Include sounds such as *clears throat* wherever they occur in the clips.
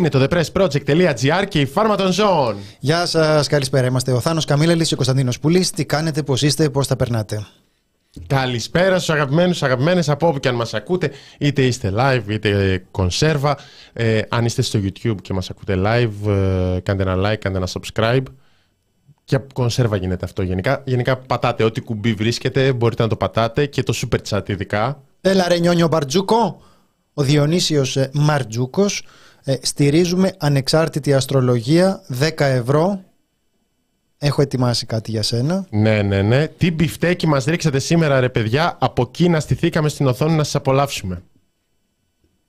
Είναι το thepressproject.gr και η φάρμα των ζώων. Γεια σας, καλησπέρα. Είμαστε ο Θάνος Καμίλαλη και ο Κωνσταντίνος Πουλής. Τι κάνετε, πώς είστε, πώς τα περνάτε; Καλησπέρα στους αγαπημένους, αγαπημένες από όπου και αν μας ακούτε, είτε είστε live είτε κονσέρβα. Ε, αν είστε στο YouTube και μας ακούτε live, ε, κάντε ένα like, κάντε ένα subscribe. Και από κονσέρβα γίνεται αυτό γενικά. Γενικά πατάτε ό,τι κουμπί βρίσκεται, μπορείτε να το πατάτε και το super chat ειδικά. Έλα ρε νιόνιο Μπαρτζούκο, ο Διονύσιος ε, Μαρτζούκος. Ε, στηρίζουμε ανεξάρτητη αστρολογία, 10 ευρώ. Έχω ετοιμάσει κάτι για σένα. Ναι, ναι, ναι. Τι μπιφτέκι μας ρίξατε σήμερα ρε παιδιά, από εκεί να στηθήκαμε στην οθόνη να σας απολαύσουμε.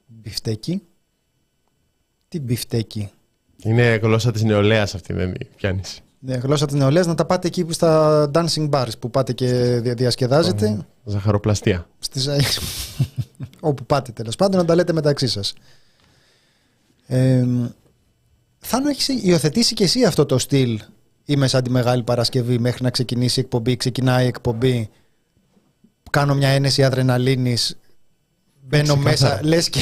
Μπιφτέκι. Τι μπιφτέκι. Είναι γλώσσα της νεολαίας αυτή, δεν πιάνεις. Ναι, γλώσσα της νεολαίας να τα πάτε εκεί που στα dancing bars που πάτε και δια- διασκεδάζετε. Ζαχαροπλαστεία. Στις... *laughs* όπου πάτε τέλος πάντων να τα λέτε μεταξύ σας. Ε, Θάνο έχεις υιοθετήσει και εσύ αυτό το στυλ Είμαι σαν τη Μεγάλη Παρασκευή μέχρι να ξεκινήσει η εκπομπή ξεκινάει η εκπομπή κάνω μια ένεση αδρεναλίνης μπαίνω Ξεκάθαρα. μέσα λες και,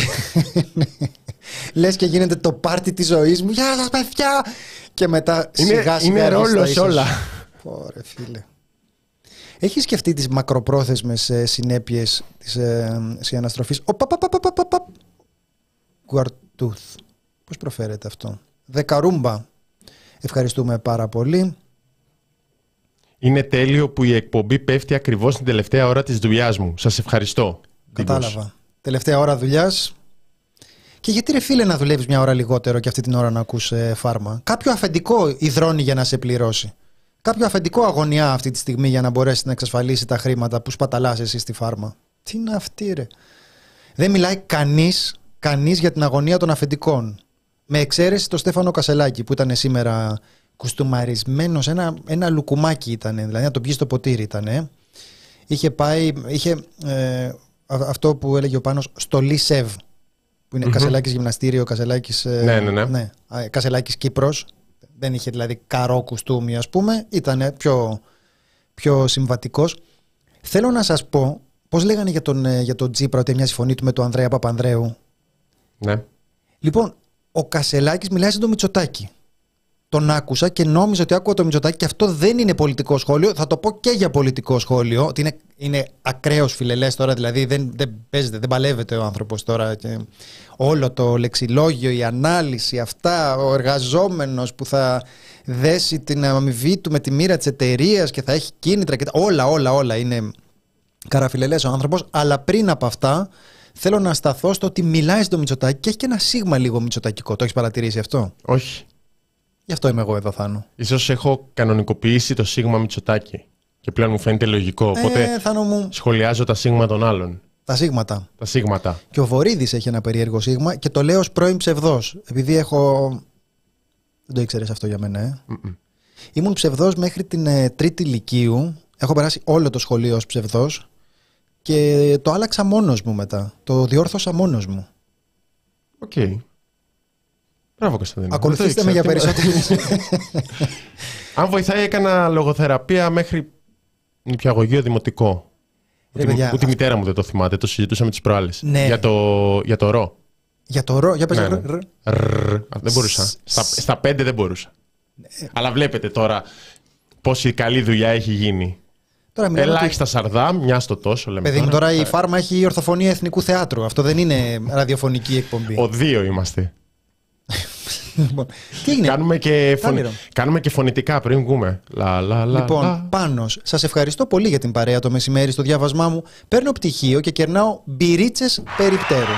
*laughs* λες και γίνεται το πάρτι της ζωής μου Γεια σας παιδιά και μετά Είναι, σιγά σιγά είναι αρχίζεις τα ρόλος ίσα όλα. σου. Ωραία φίλε. Έχεις σκεφτεί τις μακροπρόθεσμες ε, συνέπειες της ε, συναναστροφής; Ο παπ, παπ, παπ, παπ, παπ. Γουαρτούθ. Πώς προφέρεται αυτό; Δεκαρούμπα. Ευχαριστούμε πάρα πολύ. Είναι τέλειο που η εκπομπή πέφτει ακριβώς την τελευταία ώρα της δουλειάς μου. Σας ευχαριστώ. Κατάλαβα. Τελευταία ώρα δουλειάς. Και γιατί ρε φίλε να δουλεύεις μια ώρα λιγότερο και αυτή την ώρα να ακούς ε, φάρμα; Κάποιο αφεντικό υδρώνει για να σε πληρώσει. Κάποιο αφεντικό αγωνιά αυτή τη στιγμή για να μπορέσει να εξασφαλίσει τα χρήματα που σπαταλάς εσύ στη φάρμα. Τι είναι αυτή ρε; Δεν μιλάει κανείς, κανείς για την αγωνία των αφεντικών. Με εξαίρεση το Στέφανο Κασελάκη που ήταν σήμερα κουστούμαρισμένος, ένα, ένα λουκουμάκι ήταν, δηλαδή να το πιεις στο ποτήρι ήταν. Είχε πάει, είχε ε, α- αυτό που έλεγε ο Πάνος, στολή ΣΕΒ, που είναι Κασελάκης γυμναστήριο, Κασελάκης, ε, Ναι, ναι, ναι. α, Κασελάκης Κύπρος. Δεν είχε δηλαδή καρό κουστούμι ας πούμε, ήταν πιο, πιο συμβατικός. Θέλω να σας πω, πώς λέγανε για τον, ε, για τον Τζίπρα ότι μοιάζει η φωνή του με τον Ανδρέα Παπανδρέου; Ναι. Λοιπόν, ο Κασελάκης μιλάει σαν το Μητσοτάκη. Τον άκουσα και νόμιζα ότι άκουγα το Μητσοτάκη και αυτό δεν είναι πολιτικό σχόλιο. Θα το πω και για πολιτικό σχόλιο. Ότι είναι, είναι ακραίος φιλελές τώρα, δηλαδή δεν, δεν παίζεται, δεν παλεύεται ο άνθρωπος τώρα. Και όλο το λεξιλόγιο, η ανάλυση, αυτά, ο εργαζόμενος που θα δέσει την αμοιβή του με τη μοίρα της εταιρείας και θα έχει κίνητρα και τα- όλα, όλα, όλα είναι καραφιλελές ο άνθρωπος, αλλά πριν από αυτά θέλω να σταθώ στο ότι μιλάει στο Μητσοτάκη και έχει και ένα σίγμα λίγο μητσοτακικό. Το έχεις παρατηρήσει αυτό; Όχι. Γι' αυτό είμαι εγώ εδώ, Θάνο. Ίσως έχω κανονικοποιήσει το σίγμα Μητσοτάκη. Και πλέον μου φαίνεται λογικό. Οπότε Ε, Θάνο μου, σχολιάζω τα σίγμα των άλλων. τα σίγματα. Τα σίγματα. Και ο Βορύδης έχει ένα περίεργο σίγμα και το λέω ως πρώην ψευδός. Επειδή έχω... Δεν το ήξερες αυτό για μένα, ε. Μμμ. Ήμουν ψευδός μέχρι την ε, τρίτη ηλικίου. Έχω περάσει όλο το σχολείο ως ψευδός και το άλλαξα μόνος μου μετά. Το διόρθωσα μόνος μου. Οκ. Μπράβο Κωνσταντίνο. Ακολουθήστε Δεν με το για ήξερα. περισσότερες. Αν βοηθάει έκανα λογοθεραπεία μέχρι νηπιαγωγείο δημοτικό. Ρε, Ούτε, παιδιά, ούτε η μητέρα μου δεν το θυμάται, το συζητούσαμε τις προάλλες. Ναι. Για, το, για το ρο. για το ρο... Για πες Ναι, ρ- ναι. ρ- Ρρρ. Α, Δεν μπορούσα. Σ- Στα, σ- στα πέντε δεν μπορούσα. Αλλά βλέπετε τώρα πόση καλή δουλειά έχει γίνει. Τώρα μιλάμε ότι- Ελάχιστα σαρδά, μια στο τόσο λέμε. Παιδί μου, τώρα. τώρα η φάρμα έχει η ορθοφωνία εθνικού θεάτρου. Αυτό δεν είναι ραδιοφωνική εκπομπή. Ο δύο είμαστε. Λοιπόν, Τι έγινε; Κάνουμε και, φωνη... Τάμιρο. Κάνουμε και φωνητικά πριν βγούμε. Λα, λα, λα, Λοιπόν, λα. πάνω. Σας ευχαριστώ πολύ για την παρέα το μεσημέρι στο διάβασμά μου. Παίρνω πτυχίο και κερνάω μπυρίτσες περιπτέρου.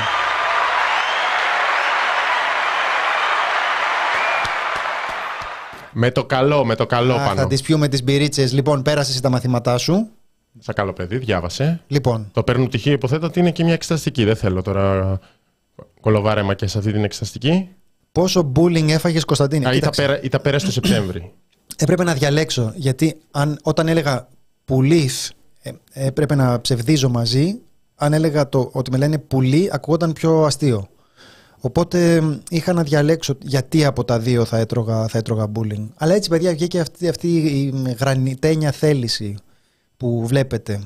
Με το καλό, με το καλό Αχ, πάνω. θα τις πιούμε τις μπυρίτσες. Λοιπόν, πέρασες εσύ τα μαθήματά σου. Σαν καλό παιδί, διάβασε. Λοιπόν, Το παίρνω πτυχίο, υποθέτω ότι είναι και μια εξεταστική. Δεν θέλω τώρα κολοβάρεμα και σε αυτή την εξεταστική. πόσο bullying έφαγες Κωνσταντίνη. Α, ή, τα Κοίταξε, πέρα, ή τα πέρα στο Σεπτέμβρη. Έπρεπε να διαλέξω γιατί αν, όταν έλεγα πουλί, ε, έπρεπε να ψευδίζω μαζί. Αν έλεγα το, ότι με λένε πουλί, ακούγονταν πιο αστείο. Οπότε μ, είχα να διαλέξω γιατί από τα δύο θα έτρωγα, θα έτρωγα bullying. Αλλά έτσι, παιδιά, βγήκε αυτή, αυτή η μ, γρανιτένια θέληση που βλέπετε.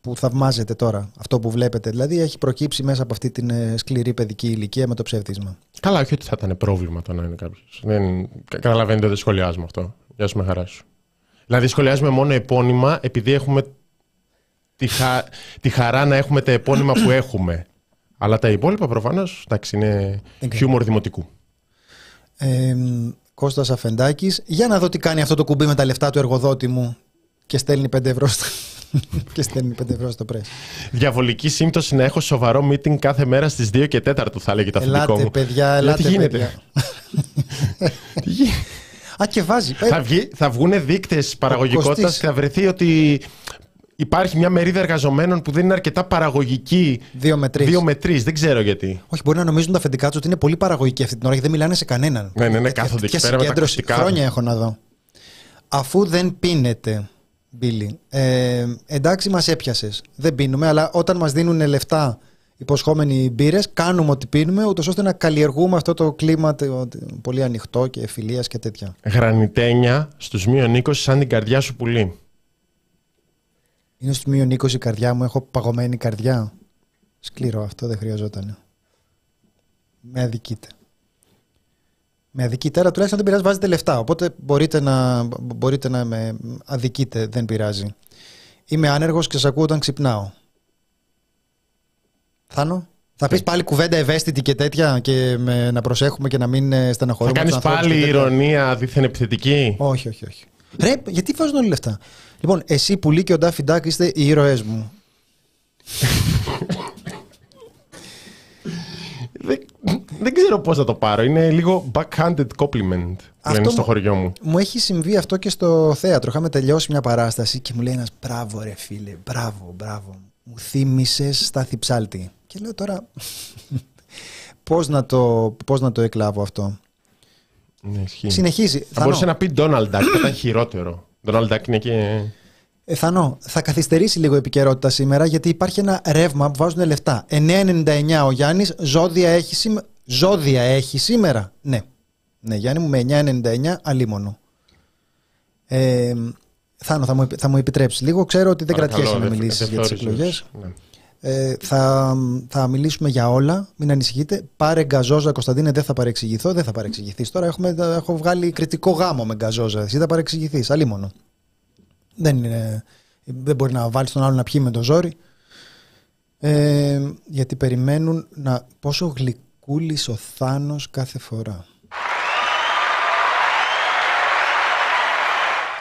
που θαυμάζετε τώρα, αυτό που βλέπετε. Δηλαδή έχει προκύψει μέσα από αυτή την ε, σκληρή παιδική ηλικία με το ψεύδισμα. Καλά, όχι ότι θα ήταν πρόβλημα το να είναι κάποιος. Δεν... Καταλαβαίνετε ότι σχολιάζουμε αυτό. Γεια σου, με χαράς σου. Δηλαδή, σχολιάζουμε μόνο επώνυμα επειδή έχουμε τη, χα... τη χαρά να έχουμε τα επώνυμα που *clears throat* έχουμε. Αλλά τα υπόλοιπα προφανώς είναι χιούμορ δημοτικού. Ε, Κώστας Αφεντάκης. Για να δω τι κάνει αυτό το κουμπί με τα λεφτά του εργοδότη μου και στέλνει 5 ευρώ στο, *laughs* και στέλνει 5 ευρώ στο πρέσ. Διαβολική σύμπτωση να έχω σοβαρό meeting κάθε μέρα στις 2 και 4 θα λέγει το αθλητικό Ελάτε μου. παιδιά, ελάτε *laughs* τι γίνεται; παιδιά. Τι γι- Α και βάζει. Ε, θα, βγει, θα βγουν δείκτες παραγωγικότητας Κωστής. και θα βρεθεί ότι υπάρχει μια μερίδα εργαζομένων που δεν είναι αρκετά παραγωγική. Δύο με τρεις. Δύο με τρεις, δεν ξέρω γιατί. Όχι, μπορεί να νομίζουν τα αφεντικά τους ότι είναι πολύ παραγωγικοί αυτή την ώρα γιατί δεν μιλάνε σε κανέναν. Ναι, ναι, ναι, Τέτοια- κάθονται εκεί τέτοια πέρα με τα συγκέντρωση. ακουστικά. Χρόνια έχω να δω. Αφού δεν πίνετε, Μπίλι, ε, εντάξει μας έπιασες. Δεν πίνουμε, αλλά όταν μας δίνουν λεφτά υποσχόμενοι μπύρες, κάνουμε ό,τι πίνουμε, ούτως ώστε να καλλιεργούμε αυτό το κλίμα το- το πολύ ανοιχτό και φιλίας και τέτοια. Γρανιτένια στους μείον 20 σαν την καρδιά σου πουλί. Είναι στους μείον 20 η καρδιά μου, έχω παγωμένη καρδιά. Σκληρό αυτό, δεν χρειαζόταν. Με αδικείτε. Με αδικείτε, αλλά τουλάχιστον δεν πειράζει, βάζετε λεφτά. Οπότε μπορείτε να, μπορείτε να με αδικείτε, δεν πειράζει. Είμαι άνεργος και σας ακούω όταν ξυπνάω. Θάνο, θα πεις πάλι κουβέντα ευαίσθητη και τέτοια και με, να προσέχουμε και να μην ε, Θα στεναχωρούμε κάνεις τους ανθρώπους πάλι και τέτοια; ηρωνία δίθεν επιθετική; Όχι, όχι, όχι. Ρε, γιατί βάζουν όλοι λεφτά; Λοιπόν, εσύ Πουλή και ο Ντάφι Ντάκ είστε οι ήρωές μου. Δεν, δεν ξέρω πώς θα το πάρω. Είναι λίγο backhanded compliment. Αυτό λένε στο μου- χωριό μου. Μου έχει συμβεί αυτό και στο θέατρο. Είχαμε τελειώσει μια παράσταση και μου λέει ένας μπράβο, ρε φίλε, μπράβο, μπράβο. Μου θύμισες στα θυψάλτη. Και λέω τώρα. Πώς να, το, πώς να το εκλάβω αυτό; Ναι, ισχύει. Συνεχίζει. Θα Θανό, μπορούσε να πει Donald Duck, θα ήταν χειρότερο. Donald Duck είναι και. ε, Θανό, θα καθυστερήσει λίγο η επικαιρότητα σήμερα γιατί υπάρχει ένα ρεύμα που βάζουν λεφτά. 9,99 ο Γιάννης, ζώδια έχει, σήμε- ζώδια έχει σήμερα. Ναι. Ναι, Γιάννη μου με 9,99 αλίμονο. Ε, Θάνο, θα μου, επι- θα μου επιτρέψεις λίγο. Ξέρω ότι δεν Παρακαλώ, κρατιέσαι να δεν- μιλήσεις δεν για τις θεώρησες. εκλογές. Ναι. Ε, θα, θα μιλήσουμε για όλα. Μην ανησυχείτε. Πάρε γκαζόζα, Κωνσταντίνε, δεν θα παρεξηγηθώ. Δεν θα παρεξηγηθείς. Τώρα έχουμε, έχω βγάλει κριτικό γάμο με γκαζόζα. Εσύ θα παρεξηγηθείς. Αλίμονο. Δεν, είναι, δεν μπορεί να βάλεις τον άλλο να πιει με το ζόρι. Ε, γιατί περιμένουν να. Πόσο γλυκούλης ο Θάνος κάθε φορά.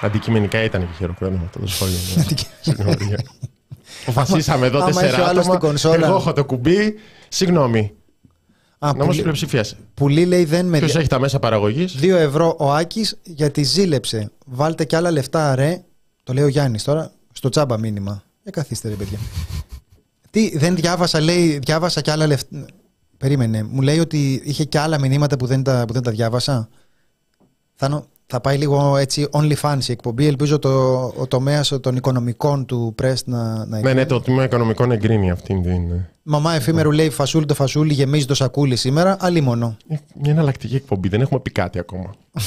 Αντικειμενικά ήταν και χειροκρότημα αυτό το σχόλιο. Ναι. Συγγνώμη. Αποφασίσαμε εδώ άμα τέσσερα έχει ο άλλος άτομα. την κονσόλα. Εγώ έχω το κουμπί. Συγγνώμη. Α, Νόμος πουλί, πλειοψηφίας. πουλί λέει δεν με. Ποιος έχει τα μέσα παραγωγής; 2 ευρώ ο Άκης γιατί ζήλεψε. Βάλτε κι άλλα λεφτά, ρε. Το λέει ο Γιάννης τώρα. Στο τσάμπα μήνυμα. Ε, καθίστε, ρε παιδιά. Τι, δεν διάβασα, λέει, διάβασα κι άλλα λεφτά. Περίμενε. Μου λέει ότι είχε κι άλλα μηνύματα που δεν τα, που δεν τα διάβασα. Θα, θα πάει λίγο έτσι OnlyFans η εκπομπή. Ελπίζω το, ο τομέας των οικονομικών του Press να, να Ναι, ναι, το τμήμα οικονομικών εγκρίνει αυτήν την. ε, Μαμά εφήμερου λέει φασούλι το φασούλι γεμίζει το σακούλι σήμερα. Αλλή μόνο. Μια εναλλακτική εκπομπή. Δεν έχουμε πει κάτι ακόμα. *laughs*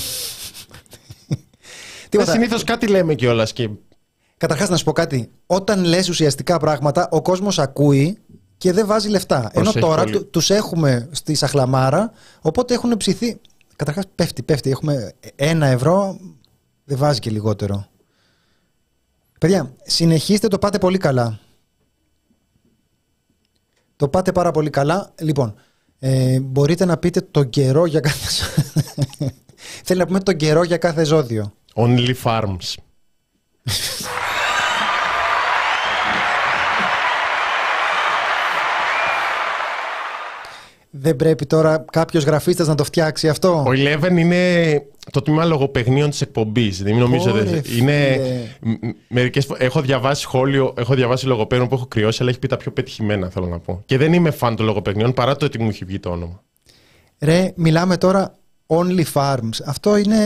Τίποτα. Συνήθως κάτι λέμε κιόλας και. Καταρχάς, να σου πω κάτι. Όταν λες ουσιαστικά πράγματα, ο κόσμος ακούει και δεν βάζει λεφτά. Προσέχει Ενώ τώρα πολύ. τους έχουμε στη σαχλαμάρα, οπότε έχουν ψηθεί. Καταρχάς, πέφτει, πέφτει. Έχουμε ένα ευρώ, δεν βάζει και λιγότερο. Παιδιά, συνεχίστε, το πάτε πολύ καλά. Το πάτε πάρα πολύ καλά. Λοιπόν, ε, μπορείτε να πείτε τον καιρό για κάθε. *laughs* Θέλει να πούμε τον καιρό για κάθε ζώδιο. Only farms. *laughs* Δεν πρέπει τώρα κάποιος γραφίστας να το φτιάξει αυτό; Ο Eleven είναι το τμήμα λογοπαιγνίων της εκπομπής. Δεν νομίζω. Ωρε, δεν- φίλε. είναι. μ- Μερικές φο- έχω διαβάσει σχόλιο, έχω διαβάσει λογοπαίγνιο που έχω κρυώσει, αλλά έχει πει τα πιο πετυχημένα, θέλω να πω. Και δεν είμαι φαν των λογοπαιγνίων παρά το ότι μου έχει βγει το όνομα. Ρε, μιλάμε τώρα Only Farms. Αυτό είναι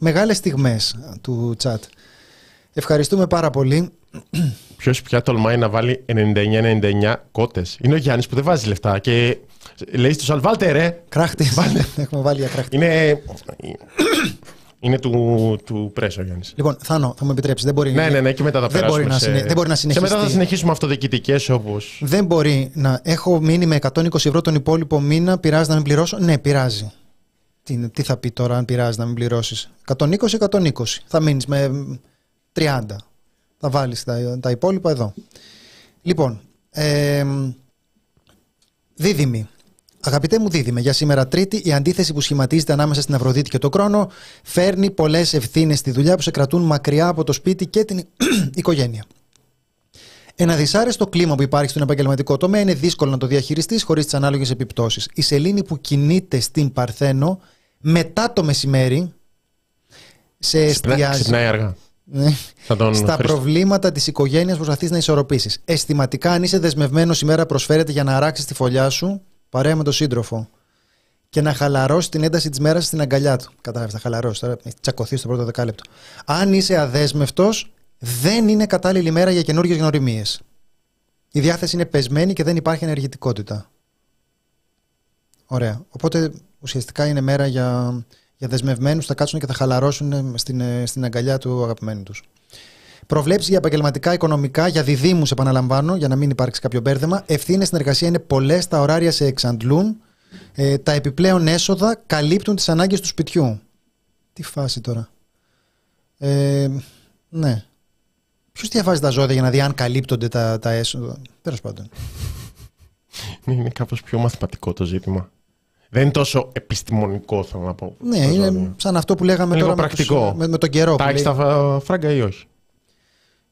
μεγάλες στιγμές του chat. Ευχαριστούμε πάρα πολύ. Ποιος πια τολμάει να βάλει 99-99 κότες. Είναι ο Γιάννης που δεν βάζει λεφτά και λέει στους άλλου, βάλτε ρε. Κράχτης. *laughs* Έχουμε βάλει για κράχτη. Είναι, Είναι του, του Πρέσο, Γιάννης. Λοιπόν, Θάνο, θα μου επιτρέψεις. Δεν μπορεί, Ναι, ναι, ναι, και μετά θα δεν μπορεί, περάσουμε να, σε... συνε... δεν μπορεί να Και συνεχίσει. μετά θα συνεχίσουμε αυτοδιοικητικές όπω. Δεν μπορεί να έχω μείνει με 120 ευρώ τον υπόλοιπο μήνα, πειράζει να μην πληρώσω; Ναι, πειράζει. Τι, τι θα πει τώρα αν πειράζει να μην πληρώσεις; 120-120. Θα μείνεις με 30. Θα βάλεις τα, τα υπόλοιπα εδώ. Λοιπόν, ε, δίδυμη. Αγαπητέ μου δίδυμε, για σήμερα Τρίτη, η αντίθεση που σχηματίζεται ανάμεσα στην Αφροδίτη και τον Κρόνο φέρνει πολλές ευθύνες στη δουλειά που σε κρατούν μακριά από το σπίτι και την *clears throat* οικογένεια. Ένα δυσάρεστο κλίμα που υπάρχει στον επαγγελματικό τομέα είναι δύσκολο να το διαχειριστείς χωρίς τις ανάλογες επιπτώσεις. Η σελήνη που κινείται στην Παρθένο μετά το μεσημέρι σε εστιάζει. Ξυπνάει αργά. Ναι. Θα τον Στα Χρήστο. προβλήματα της οικογένειας προσπαθείς να ισορροπήσεις. Αισθηματικά, αν είσαι δεσμευμένος, η μέρα προσφέρεται για να αράξεις τη φωλιά σου παρέα με τον σύντροφο και να χαλαρώσεις την ένταση της μέρας στην αγκαλιά του. Κατάλαβες, θα χαλαρώσεις τώρα, έχει τσακωθεί στο πρώτο δεκάλεπτο. Αν είσαι αδέσμευτος, δεν είναι κατάλληλη μέρα για καινούργιε γνωριμίες. Η διάθεση είναι πεσμένη και δεν υπάρχει ενεργητικότητα. Ωραία. Οπότε ουσιαστικά είναι μέρα για, για δεσμευμένους, θα κάτσουν και θα χαλαρώσουν στην, ε, στην αγκαλιά του αγαπημένου τους. Προβλέψεις για επαγγελματικά, οικονομικά, για διδήμου, επαναλαμβάνω, για να μην υπάρξει κάποιο μπέρδεμα. Ευθύνες στην εργασία είναι πολλές, τα ωράρια σε εξαντλούν. Ε, τα επιπλέον έσοδα καλύπτουν τις ανάγκες του σπιτιού. Τι φάση τώρα. Ε, ναι. Ποιος διαβάζει τα ζώδια για να δει αν καλύπτονται τα, τα έσοδα; Τέλος πάντων. Ναι, *laughs* είναι κάπως πιο μαθηματικό το ζήτημα. Δεν είναι τόσο επιστημονικό, θέλω να πω. Ναι, το είναι ζώδιο. σαν αυτό που λέγαμε Λίγο τώρα με, πρακτικό. τους- με, με τον καιρό. που Τα έχεις λέει. τα φα- φράγκα ή όχι;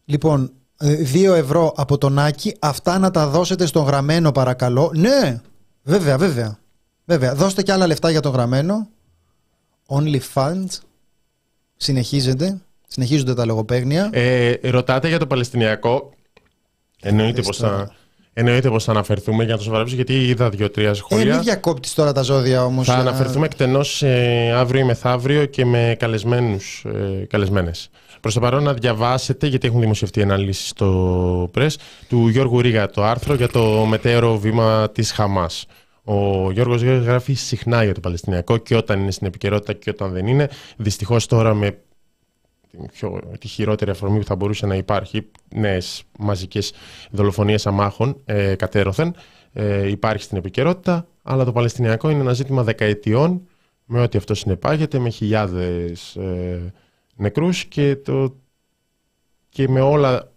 Λοιπόν, 2 ευρώ από τον Άκη, αυτά να τα δώσετε στον γραμμένο παρακαλώ. Ναι, βέβαια, βέβαια. Βέβαια, δώστε και άλλα λεφτά για τον γραμμένο. Only funds. Συνεχίζεται. Συνεχίζονται τα λογοπαίγνια. Ε, ρωτάτε για το Παλαιστινιακό. Εννοείται Πες πως τώρα. θα, εννοείται πως θα αναφερθούμε για να το σοβαρέψω, γιατί είδα δύο-τρία Ε, μην σχόλια. διακόπτεις τώρα τα ζώδια όμως. θα για- αναφερθούμε εκτενώς ε, αύριο ή μεθαύριο και με καλεσμένους, ε, καλεσμένες. Προς το παρόν να διαβάσετε, γιατί έχουν δημοσιευτεί αναλύσεις στο Press, του Γιώργου Ρίγα το άρθρο για το μετέωρο βήμα της Χαμάς. Ο Γιώργος γράφει συχνά για το Παλαιστινιακό και όταν είναι στην επικαιρότητα και όταν δεν είναι. Δυστυχώς τώρα με την πιο, τη χειρότερη αφορμή που θα μπορούσε να υπάρχει, νέες μαζικές δολοφονίες αμάχων ε, κατέρωθεν, ε, υπάρχει στην επικαιρότητα, αλλά το Παλαιστινιακό είναι ένα ζήτημα δεκαετιών με ό,τι αυτό συνεπάγεται, με χιλιάδες ε, νεκρούς και, το, και με όλα,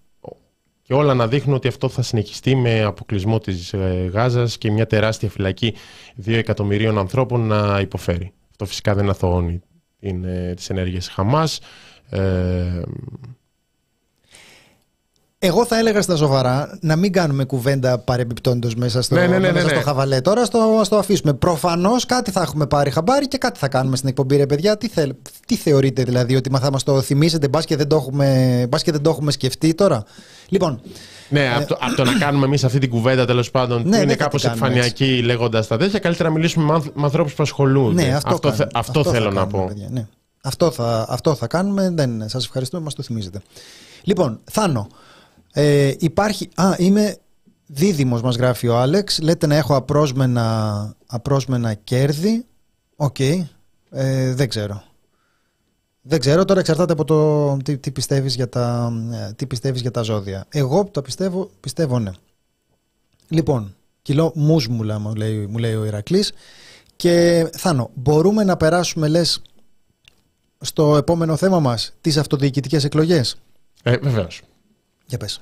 και όλα να δείχνουν ότι αυτό θα συνεχιστεί με αποκλεισμό της ε, Γάζας και μια τεράστια φυλακή δύο εκατομμυρίων ανθρώπων να υποφέρει. Αυτό φυσικά δεν αθωώνει την, ε, τις ενέργειες Χαμάς. Ε, Εγώ θα έλεγα στα σοβαρά να μην κάνουμε κουβέντα παρεμπιπτόντως μέσα στο, Ναι, ναι, ναι, μέσα ναι, στο ναι. χαβαλέ. Τώρα στο, στο αφήσουμε. Προφανώς κάτι θα έχουμε πάρει χαμπάρι και κάτι θα κάνουμε στην εκπομπή, ρε παιδιά. Τι, θέλ, τι θεωρείτε δηλαδή, ότι μα θα μας το θυμίσετε, μπας και, δεν το έχουμε, μπας και δεν το έχουμε σκεφτεί τώρα; Λοιπόν, ναι, από, το, απ' το να κάνουμε εμείς αυτή την κουβέντα τέλος πάντων που Ναι, είναι δεν θα κάπως την κάνουμε επιφανειακή λέγοντας τα τέτοια, καλύτερα να μιλήσουμε με, άνθρω- με ανθρώπους που ασχολούνται. ναι, αυτό, αυτό, θε- κάνουμε. αυτό θα θέλω να κάνουμε, πω. παιδιά, ναι. Αυτό, θα, αυτό θα κάνουμε. Δεν, σας ευχαριστούμε, μας το θυμίζετε. Λοιπόν, Θάνο, ε, υπάρχει... Α, είμαι δίδυμος μας γράφει ο Άλεξ. Λέτε να έχω απρόσμενα, απρόσμενα κέρδη. Οκ. Ε, δεν ξέρω. Δεν ξέρω, τώρα εξαρτάται από το τι, τι, πιστεύεις για τα, ε, τι πιστεύεις για τα ζώδια. Εγώ τα πιστεύω, πιστεύω ναι. Λοιπόν, κιλό μουσμουλα μου λέει, μου λέει ο Ηρακλής. Και Θάνο, μπορούμε να περάσουμε λες στο επόμενο θέμα μας, τις αυτοδιοικητικές εκλογές. Ε, Βεβαίως. Για πες.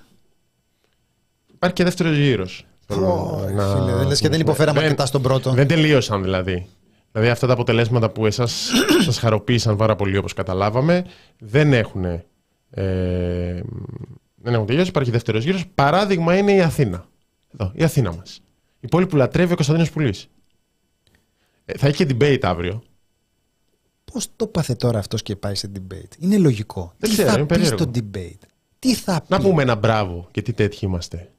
Υπάρχει και δεύτερο γύρος. Ω, φίλε, δεν λες και δεν υποφέραμε αρκετά στον πρώτο. Δεν τελείωσαν δηλαδή. Δηλαδή αυτά τα αποτελέσματα που εσάς *clears throat* σας χαροποίησαν πάρα πολύ όπως καταλάβαμε δεν έχουν, ε, δεν έχουν τελειώσει. Υπάρχει δεύτερος γύρος. Παράδειγμα είναι η Αθήνα. Εδώ, η Αθήνα μας. Η πόλη που λατρεύει ο Κωνσταντίνος Πουλής. Ε, θα έχει και debate αύριο. Πώς το πάθε τώρα αυτός και πάει σε debate; Είναι λογικό. Δεν τι ξέρω, θα είναι πεις περίεργο. στο debate; Τι θα πει; Να πούμε ένα μπράβο, γιατί τέτοιοι είμαστε.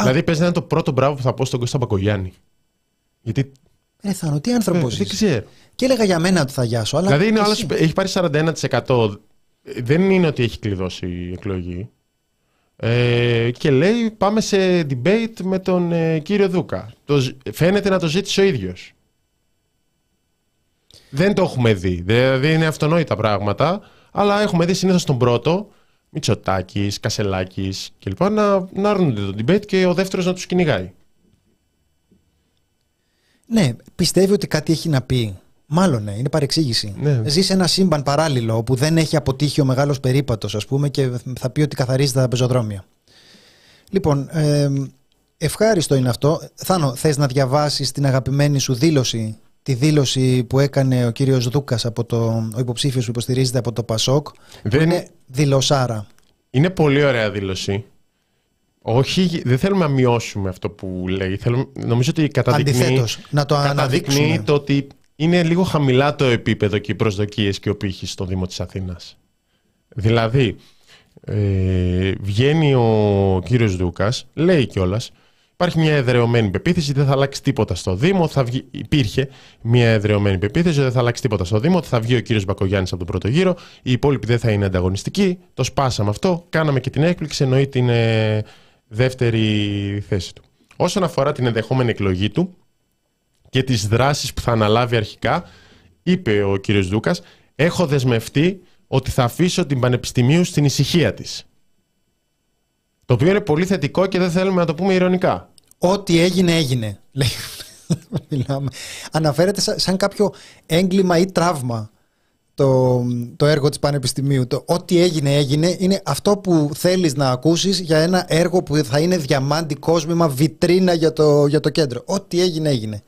Δηλαδή παίζει να είναι το πρώτο μπράβο που θα πω στον Κώστα Μπακογιάννη. Γιατί Ρε Θάνο, τι άνθρωπος δεν είσαι. ξέρω. Και έλεγα για μένα ότι θα γιάσω. Αλλά Δηλαδή είναι και άλλος, εσύ. έχει πάρει 41%. Δεν είναι ότι έχει κλειδώσει η εκλογή. Ε, και λέει πάμε σε debate με τον ε, κύριο Δούκα. Το, ζ- φαίνεται να το ζήτησε ο ίδιος. Δεν το έχουμε δει. Δηλαδή είναι αυτονόητα πράγματα, αλλά έχουμε δει συνήθως τον πρώτο, Μητσοτάκης, Κασελάκης κλπ. να, να αρνούνται το debate και ο δεύτερος να τους κυνηγάει. Ναι, πιστεύει ότι κάτι έχει να πει. Μάλλον ναι, είναι παρεξήγηση. Ναι. Ζει σε ένα σύμπαν παράλληλο όπου δεν έχει αποτύχει ο μεγάλος περίπατος, ας πούμε, και θα πει ότι καθαρίζει τα πεζοδρόμια. Λοιπόν, ε, ευχάριστο είναι αυτό. Θάνο, θες να διαβάσεις την αγαπημένη σου δήλωση, τη δήλωση που έκανε ο κύριος Δούκας, ο υποψήφιος που υποστηρίζεται από το Πασόκ. Δεν- Που είναι δηλωσάρα. Είναι πολύ ωραία δήλωση. Όχι, δεν θέλουμε να μειώσουμε αυτό που λέει. Θέλουμε, νομίζω ότι καταδεικνύει, Αντιθέτως, να το καταδεικνύει αναδείξουμε. το ότι είναι λίγο χαμηλά το επίπεδο και οι προσδοκίες και ο πύχης στο Δήμο της Αθήνας. Δηλαδή, ε, βγαίνει ο κύριος Δούκας, λέει κιόλας, υπάρχει μια εδρεωμένη πεποίθηση ότι δεν θα αλλάξει τίποτα στο Δήμο. Θα βγει, υπήρχε μια εδρεωμένη πεποίθηση ότι δεν θα αλλάξει τίποτα στο Δήμο. ότι Θα βγει ο κύριος Μπακογιάννης από τον πρώτο γύρο. Οι υπόλοιποι δεν θα είναι ανταγωνιστικοί. Το σπάσαμε αυτό. Κάναμε και την έκπληξη. Εννοεί την ε, δεύτερη θέση του. Όσον αφορά την ενδεχόμενη εκλογή του και τις δράσεις που θα αναλάβει αρχικά, είπε ο κύριος Δούκας, έχω δεσμευτεί ότι θα αφήσω την Πανεπιστημίου στην ησυχία της. Το οποίο είναι πολύ θετικό και δεν θέλουμε να το πούμε ηρωνικά. Ό,τι έγινε, έγινε. Λέει. *laughs* Μιλάμε. Αναφέρεται σαν, σαν κάποιο έγκλημα ή τραύμα το, το έργο της Πανεπιστημίου. Το ό,τι έγινε, έγινε είναι αυτό που θέλεις να ακούσεις για ένα έργο που θα είναι διαμάντι κόσμημα, βιτρίνα για το, για το κέντρο. Ό,τι έγινε, έγινε.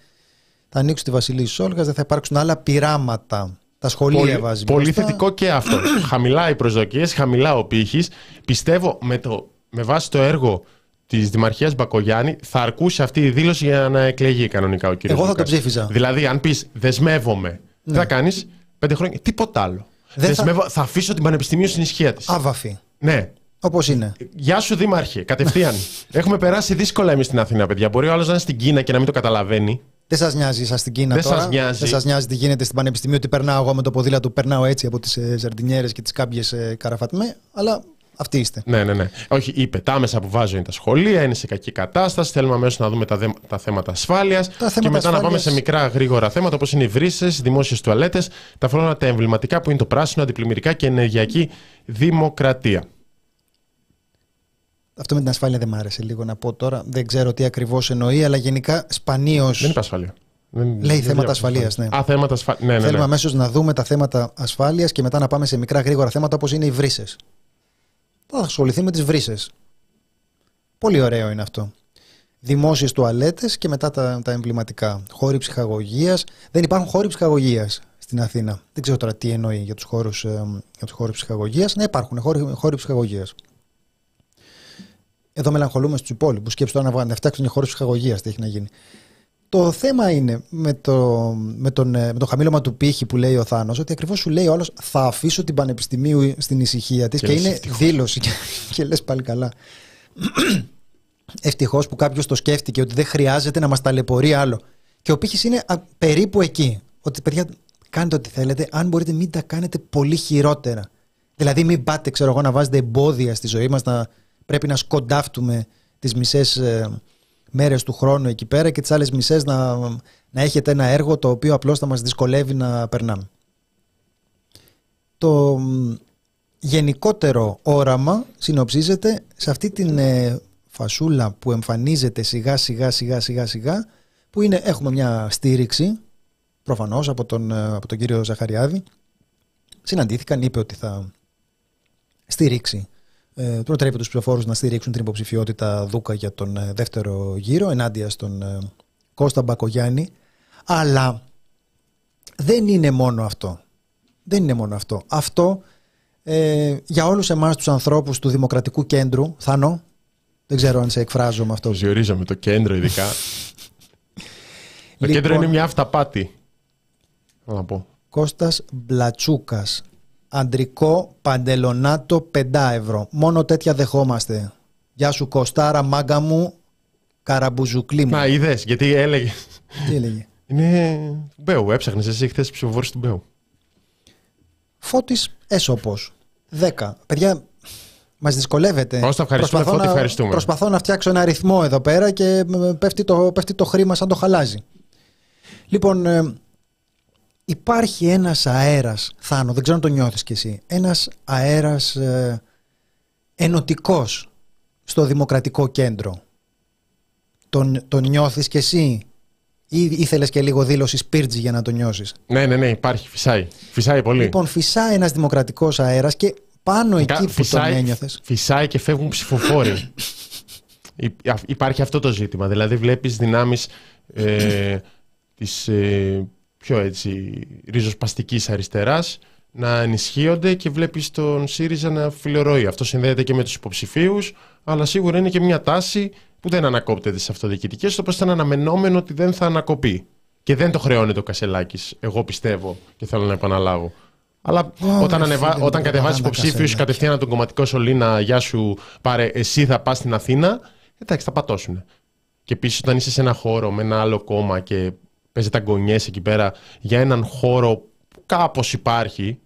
Θα ανοίξουν τη Βασιλή Σόλγας, δεν θα υπάρξουν άλλα πειράματα. Τα σχολεία Πολύ, βάζει πολύ μπροστά. θετικό και αυτό. χαμηλά οι προσδοκίες, χαμηλά ο πύχης. Πιστεύω με, το, με βάση το έργο της Δημαρχίας Μπακογιάννη θα αρκούσε αυτή η δήλωση για να εκλεγεί κανονικά ο κύριος Εγώ θα Δούκας. τον ψήφιζα. Δηλαδή αν πεις δεσμεύομαι, τι θα κάνεις; Πέντε χρόνια, τίποτα άλλο. Δεν θα- Δεσμεύω, θα... αφήσω την Πανεπιστημίου στην ισχύα της. Άβαφη. Ναι, Όπως είναι. Γεια σου, Δήμαρχε. Κατευθείαν. *laughs* Έχουμε περάσει δύσκολα εμείς στην Αθήνα, παιδιά. Μπορεί ο άλλος να είναι στην Κίνα και να μην το καταλαβαίνει. Δεν σας νοιάζει εσά στην Κίνα Δεν τώρα; σας νοιάζει. Δεν σας νοιάζει τι γίνεται στην Πανεπιστημίου, ότι περνάω εγώ με το ποδήλατο, περνάω έτσι από τις ε, ζαρντινιέρε και τις κάμπιες ε, καραφατμέ. Αλλά αυτοί είστε. Ναι, ναι, ναι. Όχι, είπε. Τα άμεσα που βάζω είναι τα σχολεία, είναι σε κακή κατάσταση. Θέλουμε αμέσως να δούμε τα, δε- τα θέματα ασφάλειας. Και θέματα μετά να πάμε ασφάλειας- σε μικρά γρήγορα θέματα όπως είναι οι βρύσες, οι δημόσιες τουαλέτες, ταυτόχρονα τα εμβληματικά που είναι το πράσινο, αντιπλημμυρικά και ενεργειακή δημοκρατία. Αυτό με την ασφάλεια δεν μ' άρεσε λίγο να πω τώρα. Δεν ξέρω τι ακριβώς εννοεί, αλλά γενικά σπανίως. Δεν είπε ασφάλεια. Δεν- Λέει δεν θέματα διάβασα ασφαλείας, ναι. Α, θέματα ασφάλεια. Ναι, ναι, Θέλουμε ναι. αμέσως να δούμε τα θέματα ασφάλειας και μετά να πάμε σε μικρά γρήγορα θέματα όπως είναι οι βρύσες. Θα ασχοληθεί με τις βρύσες. Πολύ ωραίο είναι αυτό. Δημόσιες τουαλέτες και μετά τα, τα εμβληματικά. Χώροι ψυχαγωγίας. Δεν υπάρχουν χώροι ψυχαγωγίας στην Αθήνα. Δεν ξέρω τώρα τι εννοεί για τους χώρους για τους χώρους ψυχαγωγίας. Ναι, υπάρχουν χώροι, χώροι ψυχαγωγίας. Εδώ μελαγχολούμε στους υπόλοιπους. Σκέψτε τώρα να, βγάλουν- να φτιάξουν χώρου ψυχαγωγίας. Τι έχει να γίνει. Το θέμα είναι με το, με, τον, ε, με το χαμήλωμα του πύχη που λέει ο Θάνος, ότι ακριβώς σου λέει ο άλλος θα αφήσω την Πανεπιστημίου στην ησυχία της Και και, λες, είναι ευτυχώς. δήλωση. Και, και λες πάλι καλά. Ευτυχώς που κάποιος το σκέφτηκε ότι δεν χρειάζεται να μας ταλαιπωρεί άλλο. Και ο πύχης είναι α, περίπου εκεί. Ότι παιδιά, κάντε ό,τι θέλετε. Αν μπορείτε, μην τα κάνετε πολύ χειρότερα. Δηλαδή, μην πάτε, ξέρω εγώ, να βάζετε εμπόδια στη ζωή μας, να πρέπει να σκοντάφτουμε τις μισές ε, μέρες του χρόνου εκεί πέρα και τις άλλες μισές να, να έχετε ένα έργο το οποίο απλώς θα μας δυσκολεύει να περνάμε. Το μ, γενικότερο όραμα συνοψίζεται σε αυτή την ε, φασούλα που εμφανίζεται σιγά σιγά σιγά σιγά σιγά που είναι έχουμε μια στήριξη προφανώς από τον, ε, από τον κύριο Ζαχαριάδη συναντήθηκαν, είπε ότι θα στηρίξει ε, προτρέπει τους ψηφοφόρους να στηρίξουν την υποψηφιότητα Δούκα για τον ε, δεύτερο γύρο ενάντια στον ε, Κώστα Μπακογιάννη αλλά δεν είναι μόνο αυτό δεν είναι μόνο αυτό αυτό ε, για όλους εμάς τους ανθρώπους του Δημοκρατικού Κέντρου Θάνο, δεν ξέρω αν σε εκφράζω με αυτό Το ζορίζαμε το κέντρο ειδικά. το Λοιπόν. κέντρο είναι μια αυταπάτη. Θέλω να πω. Κώστας Μπλατσούκας Αντρικό παντελονάτο 5 ευρώ Μόνο τέτοια δεχόμαστε Γεια σου Κωστάρα μάγκα μου Καραμπουζουκλή μου Να, είδες, γιατί έλεγε. Τι έλεγε; Είναι του Μπέου. Έψαχνες εσύ χθες ψηφοφόρη του Μπέου. Φώτης Έσωπος 10 Παιδιά μας δυσκολεύεται Όσο τα ευχαριστούμε, Προσπαθώ Φώτη, να- ευχαριστούμε. Προσπαθώ να φτιάξω ένα αριθμό εδώ πέρα Και ε, πέφτει το, πέφτει το χρήμα σαν το χαλάζι Λοιπόν ε, υπάρχει ένας αέρας, Θάνο, δεν ξέρω αν το νιώθεις κι εσύ, ένας αέρας ε, ενωτικός στο δημοκρατικό κέντρο. Τον, τον νιώθεις κι εσύ ή ήθελες και λίγο δήλωση σπίρτζη για να το νιώσεις; Ναι, ναι, ναι, υπάρχει, φυσάει. Φυσάει πολύ. Λοιπόν, φυσάει ένας δημοκρατικός αέρας και πάνω εκεί Κα- που φυσάει, τον ένιωθες. φυσάει και φεύγουν ψηφοφόροι. *laughs* Υ- α- Υπάρχει αυτό το ζήτημα. Δηλαδή βλέπεις δυνάμεις ε, της ε, πιο έτσι ριζοσπαστικής αριστεράς να ενισχύονται και βλέπεις τον ΣΥΡΙΖΑ να φιλορροεί. Αυτό συνδέεται και με τους υποψηφίους, αλλά σίγουρα είναι και μια τάση που δεν ανακόπτεται σε αυτοδιοικητικές, όπως ήταν αναμενόμενο ότι δεν θα ανακοπεί. Και δεν το χρεώνεται ο Κασελάκης, εγώ πιστεύω και θέλω να επαναλάβω. Αλλά Ω, όταν, ρε ανεβα... φίλε, όταν την κατεβάζεις προπαγάνδα υποψήφιου Κασελάκη. κατευθείαν από τον κομματικό σωλήνα, γεια σου, πάρε, εσύ θα πας στην Αθήνα, εντάξει, θα πατώσουν. Και επίσης, όταν είσαι σε ένα χώρο με ένα άλλο κόμμα και παίζετε αγκονιέ εκεί πέρα για έναν χώρο που κάπως υπάρχει,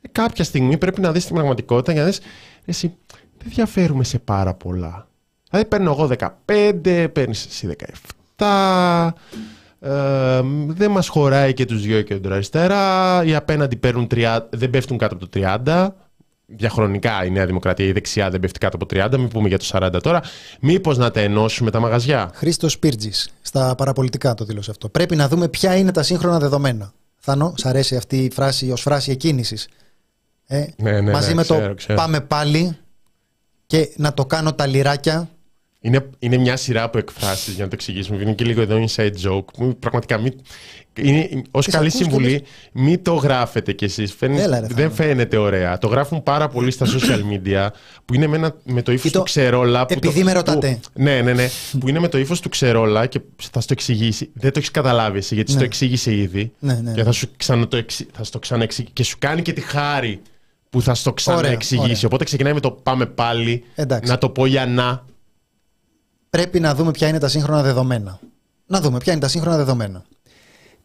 ε, κάποια στιγμή πρέπει να δεις την πραγματικότητα για να δεις. Εσύ, δεν διαφέρουμε σε πάρα πολλά. Δηλαδή, παίρνω εγώ 15, παίρνεις εσύ 17. Ε, δεν μας χωράει και τους δυο κεντροαριστερά. Οι απέναντι παίρνουν 30, δεν πέφτουν κάτω από το 30. Διαχρονικά η Νέα Δημοκρατία, η δεξιά δεν πέφτει κάτω από 30. Μην πούμε για το 40 τώρα. Μήπως να τα ενώσουμε τα μαγαζιά. Χρήστος Πίρτζη, στα παραπολιτικά το δήλωσε αυτό. Πρέπει να δούμε ποια είναι τα σύγχρονα δεδομένα. Θάνο, σ' αρέσει αυτή η φράση ως φράση εκκίνησης. Ε, Ναι, ναι, μαζί ναι, με ξέρω, το ξέρω. πάμε πάλι και να το κάνω τα λιράκια. Είναι, είναι μια σειρά από εκφράσεις για να το εξηγήσουμε. Είναι και λίγο εδώ inside joke. Μη- Πραγματικά, μη, είναι, ως Τις καλή ακούς και συμβουλή, μην το γράφετε κι εσείς. Φαίνεται- Έλα, ρε, δεν Θάνο. φαίνεται ωραία. Το γράφουν πάρα πολύ στα social media, που είναι με, ένα, με το ύφος Ή το- του ξερόλα. Που επειδή το, με ρωτάτε. Που, ναι, ναι, ναι. που είναι με το ύφος του ξερόλα και θα σου το εξηγήσει. Δεν το έχεις καταλάβει εσύ, γιατί σου Ναι. το εξήγησε ήδη. Ναι, ναι, Και ναι. θα σου, ξανα το εξη- θα σου το ξαναεξηγήσει. Και σου κάνει και τη χάρη που θα σου το ξαναεξηγήσει. ωραία. Οπότε ξεκινάει με το πάμε πάλι. Εντάξει. Να το πω για να. Πρέπει να δούμε ποια είναι τα σύγχρονα δεδομένα. Να δούμε ποια είναι τα σύγχρονα δεδομένα.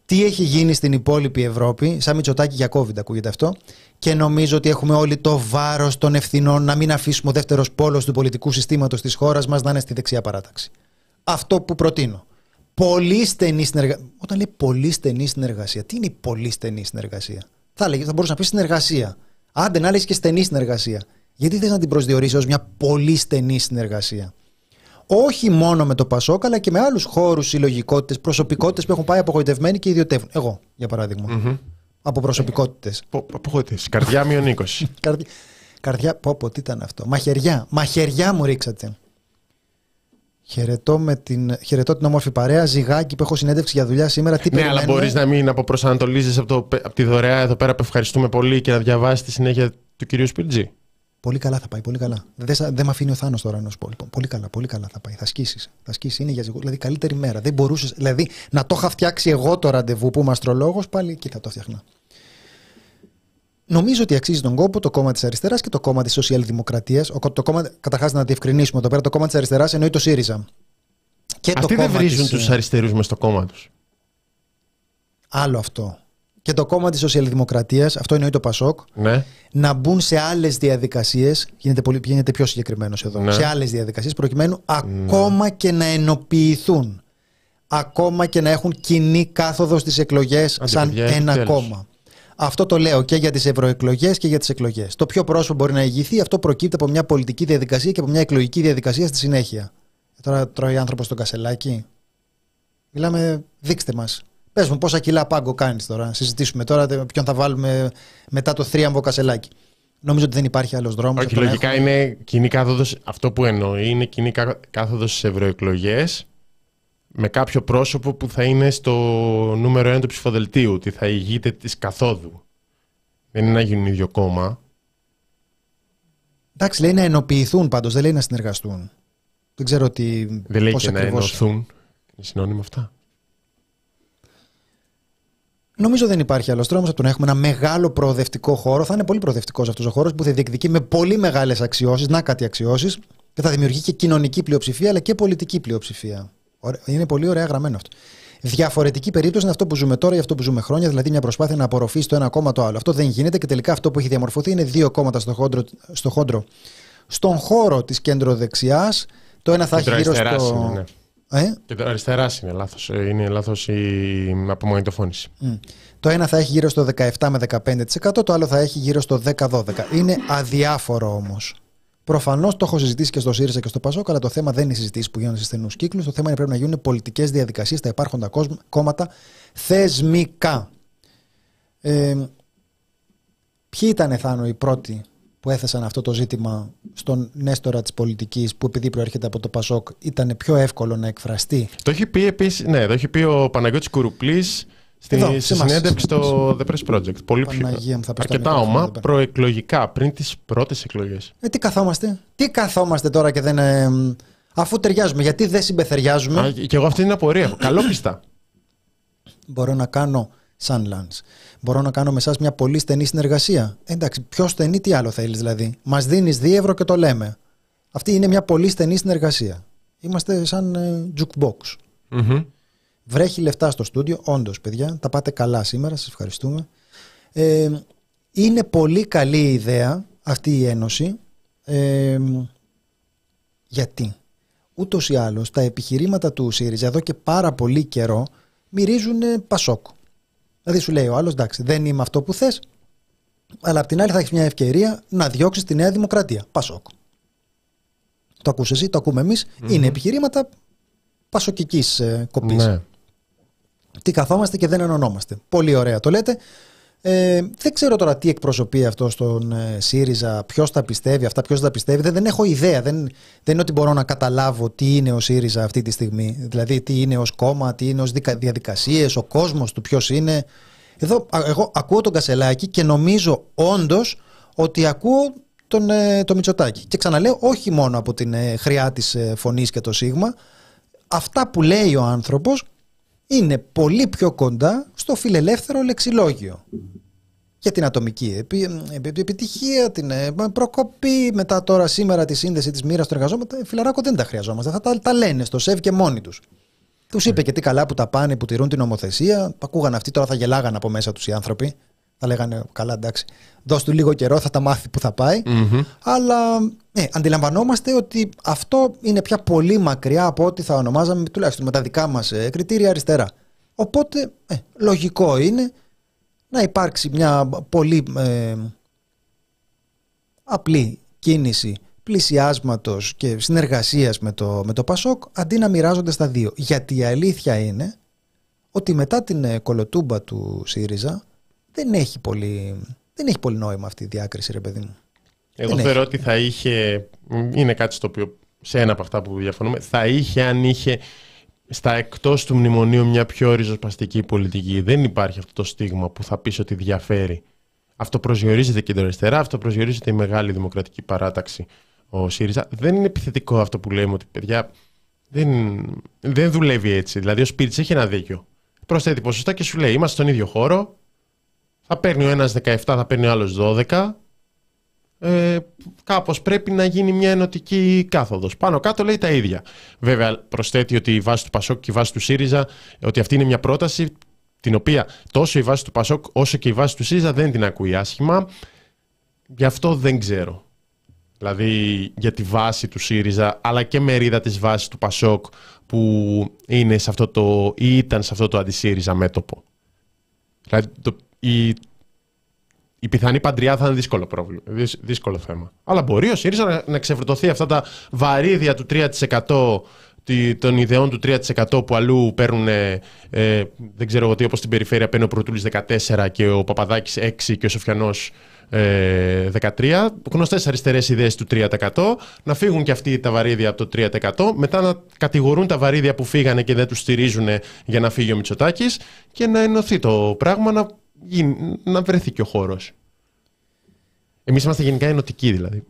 Τι έχει γίνει στην υπόλοιπη Ευρώπη, σαν Μητσοτάκη για COVID ακούγεται αυτό, και νομίζω ότι έχουμε όλοι το βάρος των ευθυνών να μην αφήσουμε ο δεύτερος πόλος του πολιτικού συστήματος της χώρας μας να είναι στη δεξιά παράταξη. Αυτό που προτείνω. Πολύ στενή συνεργασία. Όταν λέει πολύ στενή συνεργασία, τι είναι η πολύ στενή συνεργασία; Θα, έλεγε, θα μπορούσε να πεις συνεργασία. Άντε να λες και στενή συνεργασία. Γιατί θες να την προσδιορίσει ως μια πολύ στενή συνεργασία; Όχι μόνο με το Πασόκ, αλλά και με άλλους χώρους, συλλογικότητες, προσωπικότητες που έχουν πάει απογοητευμένοι και ιδιωτεύουν. Εγώ, για παραδειγμα Από προσωπικότητες. Πο- Απογοήτευση. Καρδιά μείον 20. *laughs* Καρδιά, καρδιά, πω πω, τι ήταν αυτό. Μαχαιριά, μαχαιριά μου ρίξατε. Χαιρετώ, με την, χαιρετώ την όμορφη παρέα. Ζυγάκι που έχω συνέντευξη για δουλειά σήμερα. Τι ναι, αλλά περιμένουμε; μπορείς να μην αποπροσανατολίζεις από, το, από τη δωρεά εδώ πέρα που ευχαριστούμε πολύ και να διαβάσεις τη συνέχεια του κυρίου Σπιρτζή. Πολύ καλά θα πάει, πολύ καλά. Δεν, σα- δεν με αφήνει ο Θάνος τώρα να σου πω. Λοιπόν, πολύ καλά, πολύ καλά θα πάει. Θα σκίσεις. Θα σκίσεις. Είναι για ζυγό. Δηλαδή, καλύτερη μέρα. Δεν μπορούσε. Δηλαδή, να το είχα φτιάξει εγώ το ραντεβού που είμαι αστρολόγος, πάλι εκεί θα το φτιάχνα. Νομίζω ότι αξίζει τον κόπο το κόμμα της αριστεράς και το κόμμα της σοσιαλδημοκρατίας. Καταρχάς, να διευκρινίσουμε εδώ πέρα, το κόμμα της αριστεράς εννοεί το ΣΥΡΙΖΑ. Και το Αυτοί δεν κόμμα βρίζουν της, τους ε, αριστερούς μες στο κόμμα τους. Άλλο αυτό. Και το κόμμα της σοσιαλδημοκρατίας, αυτό εννοεί το ΠΑΣΟΚ, Ναι. να μπουν σε άλλες διαδικασίες. Γίνεται, πολύ, γίνεται πιο συγκεκριμένος εδώ. Ναι. Σε άλλες διαδικασίες, προκειμένου ακόμα και να ενοποιηθούν. Ακόμα και να έχουν κοινή κάθοδο στις εκλογές Άντε, σαν παιδιά, έχει ένα τέλος. κόμμα. Αυτό το λέω και για τις ευρωεκλογές και για τις εκλογές. Το πιο πρόσωπο μπορεί να ηγηθεί, αυτό προκύπτει από μια πολιτική διαδικασία και από μια εκλογική διαδικασία στη συνέχεια. Τώρα τρώει άνθρωπος τον κασελάκι. Μιλάμε, δείξτε μας. Πες μου, πόσα κιλά πάγκο κάνεις τώρα. Συζητήσουμε τώρα τε- ποιον θα βάλουμε μετά το θρίαμβο κασελάκι. Νομίζω ότι δεν υπάρχει άλλος δρόμος. Όχι, λογικά είναι κοινή κάθοδος. Αυτό που εννοεί είναι κοινή κάθοδος στις ευρωεκλογές με κάποιο πρόσωπο που θα είναι στο νούμερο 1 του ψηφοδελτίου, ότι θα ηγείται της καθόδου. Δεν είναι να γίνουν ίδιο κόμμα. Εντάξει, λέει να ενοποιηθούν πάντως, δεν λέει να συνεργαστούν. Δεν ξέρω τι. Δεν λέει πώς και να ακριβώς. ενωθούν. Είναι συνώνυμο αυτά. Νομίζω δεν υπάρχει άλλος δρόμο από το να έχουμε ένα μεγάλο προοδευτικό χώρο. Θα είναι πολύ προοδευτικός αυτός ο χώρος που θα διεκδικεί με πολύ μεγάλες αξιώσεις, να κάτι αξιώσεις, και θα δημιουργεί και κοινωνική πλειοψηφία αλλά και πολιτική πλειοψηφία. Ωραία- Είναι πολύ ωραία γραμμένο αυτό. Διαφορετική περίπτωση είναι αυτό που ζούμε τώρα ή αυτό που ζούμε χρόνια, δηλαδή μια προσπάθεια να απορροφήσει το ένα κόμμα το άλλο. Αυτό δεν γίνεται και τελικά αυτό που έχει διαμορφωθεί είναι δύο κόμματα στο χόντρο, στο χόντρο στον χώρο της κέντρο-δεξιά. Το ένα θα έχει γύρω Κεντροαριστεράς στο. είναι, ναι. Ε; Και το αριστερά είναι λάθος. Είναι λάθος η απομαγνητοφώνηση. Μμ. Το ένα θα έχει γύρω στο 17 με 15%, το άλλο θα έχει γύρω στο 10-12%. Είναι αδιάφορο όμως. Προφανώς το έχω συζητήσει και στο ΣΥΡΙΖΑ και στο ΠΑΣΟΚ, αλλά το θέμα δεν είναι οι συζητήσεις που γίνονται σε στενούς κύκλους. Το θέμα είναι πρέπει να γίνουν πολιτικές διαδικασίες στα υπάρχοντα κόσμ- κόμματα θεσμικά. Ε, ποιοι ήταν, Θάνο, οι πρώτοι που έθεσαν αυτό το ζήτημα στον Νέστορα της πολιτικής, που επειδή προέρχεται από το ΠΑΣΟΚ ήταν πιο εύκολο να εκφραστεί. Το έχει πει επίσης, ναι, το έχει πει ο Παναγιώτης Κουρουπλής στη, Εδώ, στη σε εμάς, συνέντευξη σε εμάς. στο The Press Project. Πολύ πιο, Παναγία μου, θα πες το αρκετά μικρόφωνο όμα, εδώ πέρα. προεκλογικά, πριν τις πρώτες εκλογές. Ε, τι καθόμαστε, τι καθόμαστε τώρα και δεν. ε, μ, αφού ταιριάζουμε, γιατί δεν συμπεθεριάζουμε. Α, και εγώ αυτή την απορία έχω. Καλό *clears throat* πιστά. Μπορώ να κάνω σαν Lance. Μπορώ να κάνω με εσάς μια πολύ στενή συνεργασία; Ε, εντάξει, πιο στενή, τι άλλο θέλεις δηλαδή; Μας δίνεις 2 ευρώ και το λέμε. Αυτή είναι μια πολύ στενή συνεργασία. Είμαστε σαν ε, jukebox. Μμμ. Βρέχει λεφτά στο στούντιο, όντως, παιδιά. Τα πάτε καλά σήμερα, σας ευχαριστούμε. Ε, είναι πολύ καλή ιδέα αυτή η ένωση. Ε, γιατί; Ούτως ή άλλως τα επιχειρήματα του ΣΥΡΙΖΑ εδώ και πάρα πολύ καιρό μυρίζουν ε, Πασόκ. Δηλαδή σου λέει ο άλλος, εντάξει, δεν είμαι αυτό που θες, αλλά απ' την άλλη θα έχεις μια ευκαιρία να διώξεις τη Νέα Δημοκρατία. Πασόκ. Το ακούς εσύ, το ακούμε εμείς. Είναι επιχειρήματα πασοκικής ε, κοπής. Ναι. Τι καθόμαστε και δεν ενωνόμαστε. Πολύ ωραία το λέτε. Ε, δεν ξέρω τώρα τι εκπροσωπεί αυτό στον ε, ΣΥΡΙΖΑ, ποιος τα πιστεύει, αυτά ποιος τα πιστεύει. Δεν, δεν έχω ιδέα. Δεν, δεν είναι ότι μπορώ να καταλάβω τι είναι ο ΣΥΡΙΖΑ αυτή τη στιγμή. Δηλαδή, τι είναι ως κόμμα, τι είναι ως διαδικασίες, ο κόσμος του ποιος είναι. Εδώ, α- εγώ ακούω τον Κασελάκη και νομίζω όντως ότι ακούω τον, ε, το Μητσοτάκη. Και ξαναλέω, όχι μόνο από την ε, χρειά της ε, φωνής και το σίγμα. Αυτά που λέει ο άνθρωπος είναι πολύ πιο κοντά στο φιλελεύθερο λεξιλόγιο. Για την ατομική επι, επι- επιτυχία, την ε, προκοπή, μετά τώρα σήμερα τη σύνδεση της μοίρας των εργαζόμενων. Ε, Φιλαράκο δεν τα χρειαζόμαστε. Θα τα, τα λένε στο ΣΕΒ και μόνοι τους. Τους είπε και τι καλά που τα πάνε, που τηρούν την νομοθεσία. Ακούγαν αυτοί, τώρα θα γελάγαν από μέσα τους οι άνθρωποι. Θα λέγανε, καλά, εντάξει, δώσ' του λίγο καιρό, θα τα μάθει που θα πάει. Μμμ. Αλλά ναι, αντιλαμβανόμαστε ότι αυτό είναι πια πολύ μακριά από ό,τι θα ονομάζαμε τουλάχιστον με τα δικά μας ε, κριτήρια αριστερά. Οπότε ε, λογικό είναι να υπάρξει μια πολύ ε, απλή κίνηση πλησιάσματος και συνεργασίας με το, με το ΠΑΣΟΚ αντί να μοιράζονται στα δύο. Γιατί η αλήθεια είναι ότι μετά την ε, κολοτούμπα του ΣΥΡΙΖΑ δεν έχει πολύ, δεν έχει πολύ νόημα αυτή η διάκριση ρε παιδί μου. Εγώ Δεν θεωρώ ότι θα είχε. Είναι κάτι στο οποίο σε ένα από αυτά που διαφωνούμε. Θα είχε αν είχε στα εκτός του μνημονίου μια πιο ριζοσπαστική πολιτική. Δεν υπάρχει αυτό το στίγμα που θα πεις ότι διαφέρει. Αυτό προσδιορίζεται και αριστερά, αυτό προσδιορίζεται η μεγάλη δημοκρατική παράταξη ο ΣΥΡΙΖΑ. Δεν είναι επιθετικό αυτό που λέμε ότι παιδιά δεν, δεν δουλεύει έτσι. Δηλαδή ο Σπίριτ έχει ένα δίκιο. Προσθέτει ποσοστά και σου λέει: Είμαστε στον ίδιο χώρο. Θα παίρνει ο ένας 17, θα παίρνει ο άλλος 12 ε, κάπως πρέπει να γίνει μια ενωτική κάθοδος. Πάνω κάτω λέει τα ίδια. Βέβαια προσθέτει ότι η βάση του Πασόκ και η βάση του ΣΥΡΙΖΑ, ότι αυτή είναι μια πρόταση την οποία τόσο η βάση του Πασόκ όσο και η βάση του ΣΥΡΙΖΑ δεν την ακούει άσχημα. Γι' αυτό δεν ξέρω. Δηλαδή για τη βάση του ΣΥΡΙΖΑ αλλά και μερίδα της βάσης του Πασόκ που είναι σε αυτό το, ή ήταν σε αυτό το αντισύριζα μέτωπο. Δηλαδή το, η, η πιθανή παντριά θα είναι δύσκολο, πρόβλημα, δυσ- δύσκολο θέμα. Αλλά μπορεί ο ΣΥΡΙΖΑ να, να ξεφορτωθεί αυτά τα βαρύδια του 3% τη- των ιδεών του 3% που αλλού παίρνουν, ε, ε, δεν ξέρω εγώ τι, όπως στην περιφέρεια παίρνει ο Πρωτούλης 14 και ο Παπαδάκης 6 και ο Σοφιανός ε, 13. Γνωστές αριστερές ιδέες του 3%. Να φύγουν και αυτοί τα βαρύδια από το 3%. Μετά να κατηγορούν τα βαρύδια που φύγανε και δεν τους στηρίζουν για να φύγει ο Μητσοτάκης και να ενωθεί το πράγμα να, γίνει- να βρεθεί και ο χώρος. Εμείς είμαστε γενικά ενωτικοί δηλαδή.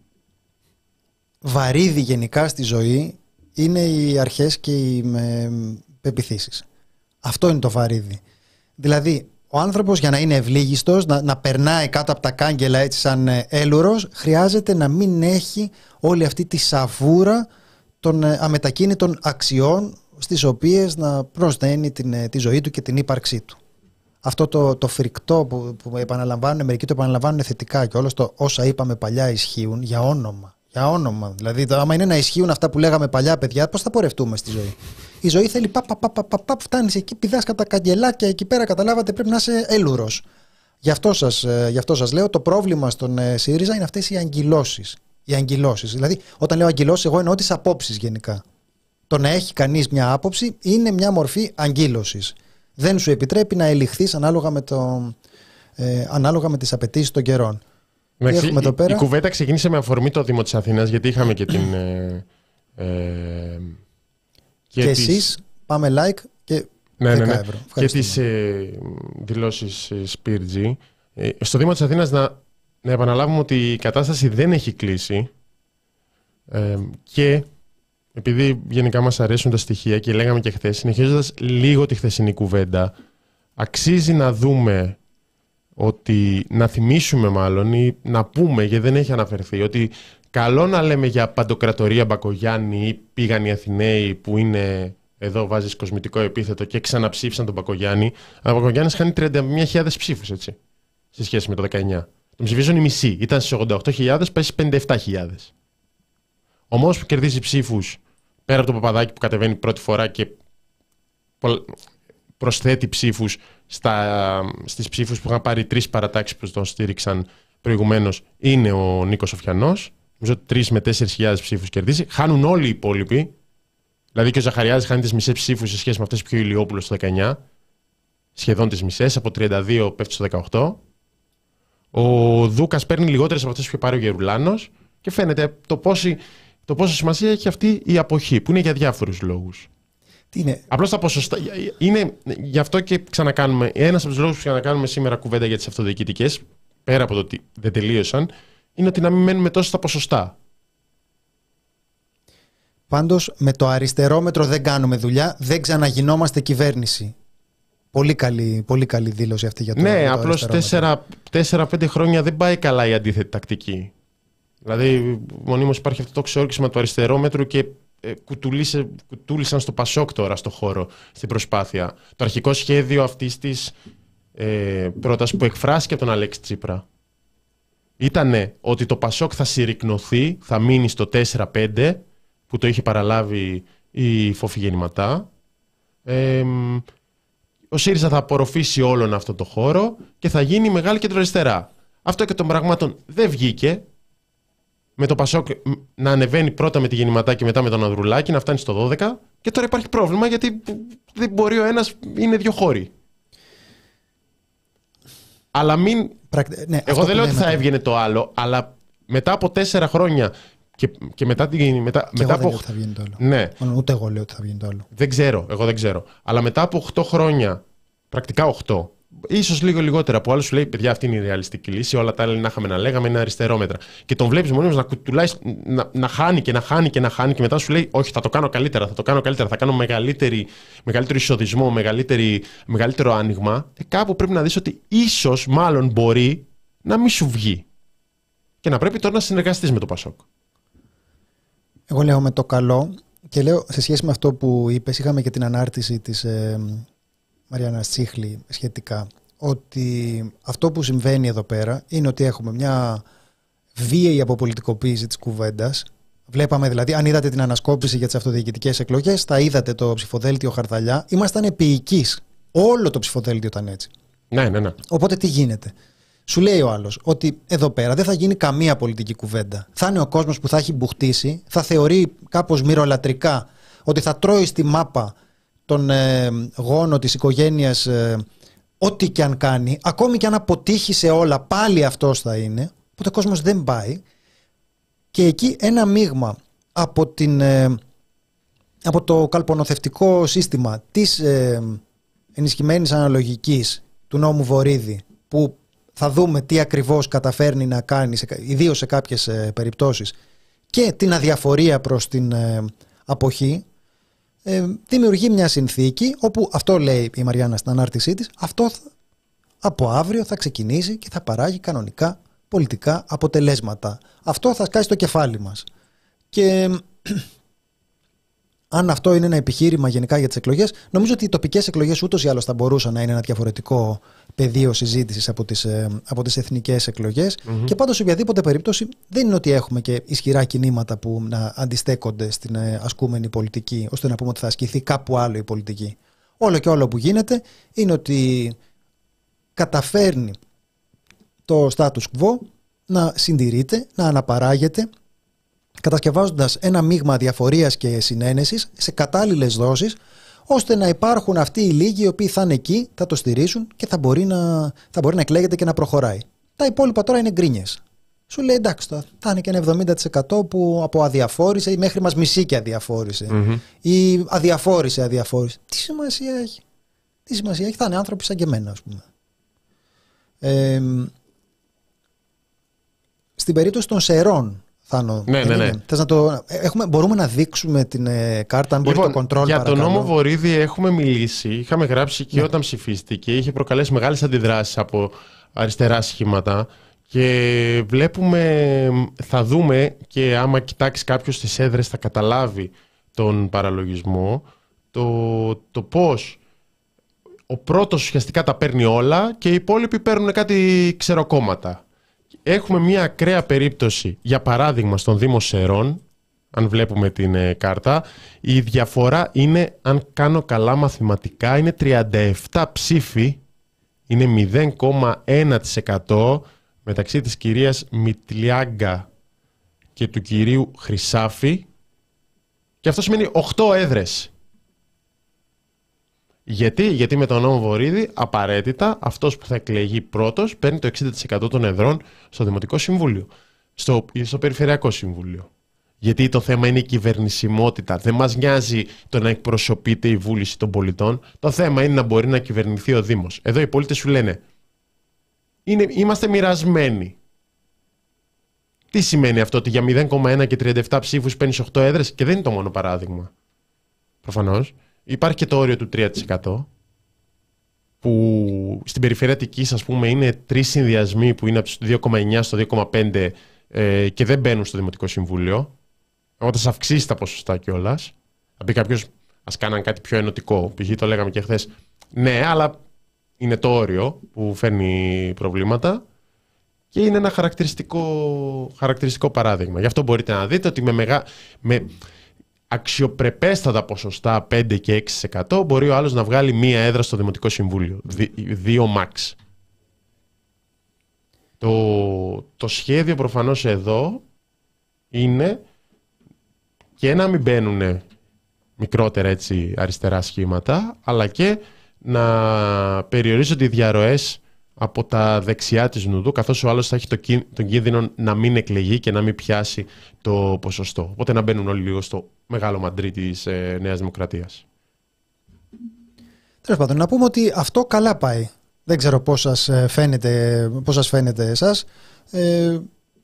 βαρύδι γενικά στη ζωή είναι οι αρχές και οι με, πεπιθήσεις. Αυτό είναι το βαρύδι. Δηλαδή, ο άνθρωπος για να είναι ευλίγιστος, να, να περνάει κάτω από τα κάγκελα έτσι σαν ε, έλουρος, χρειάζεται να μην έχει όλη αυτή τη σαβούρα των ε, αμετακίνητων αξιών στις οποίες να προσδένει την, ε, τη ζωή του και την ύπαρξή του. Αυτό το, το φρικτό που, που επαναλαμβάνουν, μερικοί το επαναλαμβάνουν θετικά και όλος το όσα είπαμε παλιά ισχύουν για όνομα. Για όνομα. Δηλαδή, το, άμα είναι να ισχύουν αυτά που λέγαμε παλιά, παιδιά, πώς θα πορευτούμε στη ζωή; Η ζωή θέλει πα, πα, πα, πα, πα, πα φτάνεις εκεί, πηδάς κατά καγκελάκια εκεί πέρα, καταλάβατε, πρέπει να είσαι έλουρος. Γι' αυτό σας ε, γι αυτό σας λέω: το πρόβλημα στον ε, ΣΥΡΙΖΑ είναι αυτές οι αγκυλώσει. Οι αγκυλώσει. Δηλαδή, όταν λέω αγκυλώσει, εγώ εννοώ τις απόψεις γενικά. Το να έχει κανείς μια άποψη είναι μια μορφή αγκύλωση. Δεν σου επιτρέπει να ελιχθείς ανάλογα με, το, ε, ανάλογα με τις απαιτήσεις των καιρών. Εντάξει, η, πέρα... η κουβέντα ξεκίνησε με αφορμή το Δήμο της Αθήνας, γιατί είχαμε και την. Ε, ε, και και τις... εσείς πάμε like και ναι, ναι, ναι. ευρώ. Και τις ε, δηλώσεις ε, Ε, στο Δήμο της Αθήνας να, να επαναλάβουμε ότι η κατάσταση δεν έχει κλείσει ε, και επειδή γενικά μας αρέσουν τα στοιχεία και λέγαμε και χθες, συνεχίζοντας λίγο τη χθεσινή κουβέντα, αξίζει να δούμε ότι να θυμίσουμε μάλλον ή να πούμε, γιατί δεν έχει αναφερθεί, ότι καλό να λέμε για παντοκρατορία Μπακογιάννη ή πήγαν οι Αθηναίοι που είναι εδώ βάζεις κοσμητικό επίθετο και ξαναψήφισαν τον Μπακογιάννη. Αλλά ο Μπακογιάννης χάνει 31.000 ψήφους, έτσι. Σε σχέση με το 19. Τον ψηφίζουν οι μισοί. Ήταν στις 88.000, πέσει 57.000. Ο μόνος που κερδίζει ψήφους πέρα από το Παπαδάκι που κατεβαίνει πρώτη φορά και προσθέτει ψήφους στις ψήφους που είχαν πάρει τρεις παρατάξεις που τον στήριξαν προηγουμένως είναι ο Νίκος Οφιανό. Νομίζω ότι 3 με 4.000 ψήφους κερδίζει. Χάνουν όλοι οι υπόλοιποι. Δηλαδή και ο Ζαχαριάδης χάνει τις μισές ψήφους σε σχέση με αυτές που είχε ο Ηλιόπουλος στο 19. Σχεδόν τις μισές. Από 32 πέφτει στο 18. Ο Δούκας παίρνει λιγότερες από αυτές που είχε πάρει ο Γερουλάνος. Και φαίνεται το, πόση, το πόσο σημασία έχει αυτή η αποχή, που είναι για διάφορους λόγους. Είναι... Απλώς τα ποσοστά. Είναι γι' αυτό και ξανακάνουμε. Ένας από τους λόγους που ξανακάνουμε σήμερα κουβέντα για τις αυτοδιοικητικές, πέρα από το ότι δεν τελείωσαν, είναι ότι να μην μένουμε τόσο στα ποσοστά. Πάντως με το αριστερόμετρο δεν κάνουμε δουλειά, δεν ξαναγινόμαστε κυβέρνηση. Πολύ καλή, πολύ καλή δήλωση αυτή για το Ναι, απλώς 4-5 χρόνια δεν πάει καλά η αντίθετη τακτική. Δηλαδή, μονίμως υπάρχει αυτό το ξόρκισμα του αριστερόμετρου και ε, κουτούλησαν στο Πασόκ τώρα στο χώρο, στην προσπάθεια. Το αρχικό σχέδιο αυτής της ε, πρότασης που εκφράστηκε από τον Αλέξη Τσίπρα ήταν ότι το Πασόκ θα συρρυκνωθεί, θα μείνει στο 4-5 που το είχε παραλάβει η Φόφη Γεννηματά. ο ΣΥΡΙΖΑ θα απορροφήσει όλον αυτό το χώρο και θα γίνει μεγάλη κεντροαριστερά. Αυτό και των πραγμάτων δεν βγήκε. Με το Πασόκ να ανεβαίνει πρώτα με τη Γεννηματά και μετά με τον Ανδρουλάκη, να φτάνει στο 12. Και τώρα υπάρχει πρόβλημα γιατί δεν μπορεί ο ένας, είναι δύο χώροι. Αλλά μην. Ναι, Εγώ δεν λέω ότι θα έβγαινε το άλλο, αλλά μετά από τέσσερα χρόνια και, και μετά την. Μετά, και μετά εγώ από... δεν λέω ότι θα βγαίνει το άλλο. Ναι. Ούτε εγώ λέω ότι θα βγαίνει το άλλο. Δεν ξέρω, εγώ δεν ξέρω. Αλλά μετά από 8 χρόνια, πρακτικά 8, ίσως λίγο λιγότερα που άλλο σου λέει: Παιδιά, αυτή είναι η ρεαλιστική λύση. Όλα τα άλλα να είχαμε να λέγαμε είναι αριστερόμετρα. Και τον βλέπεις μόνος να, να, να χάνει και να χάνει και να χάνει και μετά σου λέει: Όχι, θα το κάνω καλύτερα, θα το κάνω καλύτερα, θα κάνω μεγαλύτερη, μεγαλύτερο εισοδισμό, μεγαλύτερη, μεγαλύτερο άνοιγμα. Ε, κάπου πρέπει να δεις ότι ίσως, μάλλον μπορεί να μην σου βγει. Και να πρέπει τώρα να συνεργαστείς με το Πασόκ. Εγώ λέω με το καλό και λέω σε σχέση με αυτό που είπες, είχαμε και την ανάρτηση της ε, Μαριάννα Τσίχλη σχετικά, ότι αυτό που συμβαίνει εδώ πέρα είναι ότι έχουμε μια βίαιη αποπολιτικοποίηση της κουβέντας. Βλέπαμε δηλαδή, αν είδατε την ανασκόπηση για τις αυτοδιοικητικές εκλογές, θα είδατε το ψηφοδέλτιο Χαρδαλιά. Ήμασταν επίοικείς. Όλο το ψηφοδέλτιο ήταν έτσι. Ναι, ναι, ναι. Οπότε τι γίνεται; Σου λέει ο άλλος ότι εδώ πέρα δεν θα γίνει καμία πολιτική κουβέντα. Θα είναι ο κόσμος που θα έχει μπουχτίσει, θα θεωρεί κάπως μυρολατρικά ότι θα τρώει στη μάπα τον ε, γόνο της οικογένειας ε, ό,τι και αν κάνει, ακόμη και αν αποτύχει σε όλα, πάλι αυτός θα είναι. Οπότε ο κόσμος δεν πάει. Και εκεί ένα μείγμα από, την, ε, από το καλπονοθευτικό σύστημα της ε, ενισχυμένης αναλογικής του νόμου Βορύδη, που θα δούμε τι ακριβώς καταφέρνει να κάνει, ιδίως σε κάποιες ε, περιπτώσεις, και την αδιαφορία προς την ε, αποχή, ε, δημιουργεί μια συνθήκη όπου αυτό λέει η Μαριάννα στην ανάρτησή της, αυτό από αύριο θα ξεκινήσει και θα παράγει κανονικά πολιτικά αποτελέσματα. Αυτό θα σκάσει το κεφάλι μας. Και *clears throat* αν αυτό είναι ένα επιχείρημα γενικά για τις εκλογές, νομίζω ότι οι τοπικές εκλογές ούτως ή άλλως θα μπορούσαν να είναι ένα διαφορετικό πεδίο συζήτησης από τις ε, από τις εθνικές Και πάντως, σε οποιαδήποτε περίπτωση, δεν είναι ότι έχουμε και ισχυρά κινήματα που να αντιστέκονται στην ε, ασκούμενη πολιτική, ώστε να πούμε ότι θα ασκηθεί κάπου άλλο η πολιτική. Όλο και όλο που γίνεται είναι ότι καταφέρνει το status quo να συντηρείται, να αναπαράγεται κατασκευάζοντας ένα μείγμα διαφορίας και συνένεσης σε κατάλληλες δόσεις ώστε να υπάρχουν αυτοί οι λίγοι οι οποίοι θα είναι εκεί, θα το στηρίζουν και θα μπορεί να, θα μπορεί να εκλέγεται και να προχωράει. Τα υπόλοιπα τώρα είναι γκρίνιες. Σου λέει εντάξει, θα είναι και ένα 70% που από αδιαφόρησε ή μέχρι μας μισή και αδιαφορησε Ή αδιαφόρησε, αδιαφόρησε. Τι σημασία έχει; Τι σημασία έχει, θα είναι άνθρωποι σαν και εμένα, ας πούμε. Ε, στην περίπτωση των σερών, Θάνο. Ναι, ναι, ναι. Θες να το... έχουμε, μπορούμε να δείξουμε την ε, κάρτα, αν μπορεί λοιπόν, το control Για τον νόμο Βορύδη έχουμε μιλήσει, είχαμε γράψει και ναι. όταν ψηφίστηκε, είχε προκαλέσει μεγάλες αντιδράσεις από αριστερά σχήματα και βλέπουμε, θα δούμε και άμα κοιτάξει κάποιος τις έδρες θα καταλάβει τον παραλογισμό, το, το πώς ο πρώτος ουσιαστικά τα παίρνει όλα και οι υπόλοιποι παίρνουν κάτι ξεροκόμματα. Έχουμε μια ακραία περίπτωση, για παράδειγμα, στον Δήμο Σερών, αν βλέπουμε την ε, κάρτα, η διαφορά είναι, αν κάνω καλά μαθηματικά, είναι 37 ψήφοι, είναι 0,1% μεταξύ της κυρίας Μιτλιάγκα και του κυρίου Χρυσάφη και αυτό σημαίνει 8 έδρες. Γιατί, Γιατί με τον νόμο Βορύδη απαραίτητα αυτός που θα εκλεγεί πρώτος παίρνει το 60% των εδρών στο Δημοτικό Συμβούλιο, στο, στο Περιφερειακό Συμβούλιο. Γιατί το θέμα είναι η κυβερνησιμότητα. Δεν μας νοιάζει το να εκπροσωπείται η βούληση των πολιτών. Το θέμα είναι να μπορεί να κυβερνηθεί ο Δήμος. Εδώ οι πολίτες σου λένε είναι, είμαστε μοιρασμένοι. Τι σημαίνει αυτό, ότι για 0,1 και 37 ψήφους παίρνεις 8 έδρες και δεν είναι το μόνο παράδειγμα. Προφανώς. Υπάρχει και το όριο του 3% που στην περιφερειακή ας πούμε είναι τρεις συνδυασμοί που είναι από το 2,9 στο 2,5 ε, και δεν μπαίνουν στο Δημοτικό Συμβούλιο. Όταν θα αυξήσει τα ποσοστά κιόλας. Θα πει κάποιος, ας κάναν κάτι πιο ενωτικό. Π.χ. το λέγαμε και χθες. Ναι, αλλά είναι το όριο που φέρνει προβλήματα και είναι ένα χαρακτηριστικό, χαρακτηριστικό παράδειγμα. Γι' αυτό μπορείτε να δείτε ότι με, μεγα... με αξιοπρεπέστατα ποσοστά 5 και 6% μπορεί ο άλλος να βγάλει μία έδρα στο Δημοτικό Συμβούλιο. Δύο max. Το, το σχέδιο προφανώς εδώ είναι και να μην μπαίνουν μικρότερα έτσι αριστερά σχήματα, αλλά και να περιορίζονται οι διαρροές από τα δεξιά της Νουδού, καθώς ο άλλος θα έχει τον κίνδυνο να μην εκλεγεί και να μην πιάσει το ποσοστό. Οπότε να μπαίνουν όλοι λίγο στο μεγάλο μαντρί της ε, Νέας Δημοκρατίας. Τέλος πάντων, να πούμε ότι αυτό καλά πάει. Δεν ξέρω πώς σας ε, φαίνεται, πώς σας φαίνεται εσάς. Ε,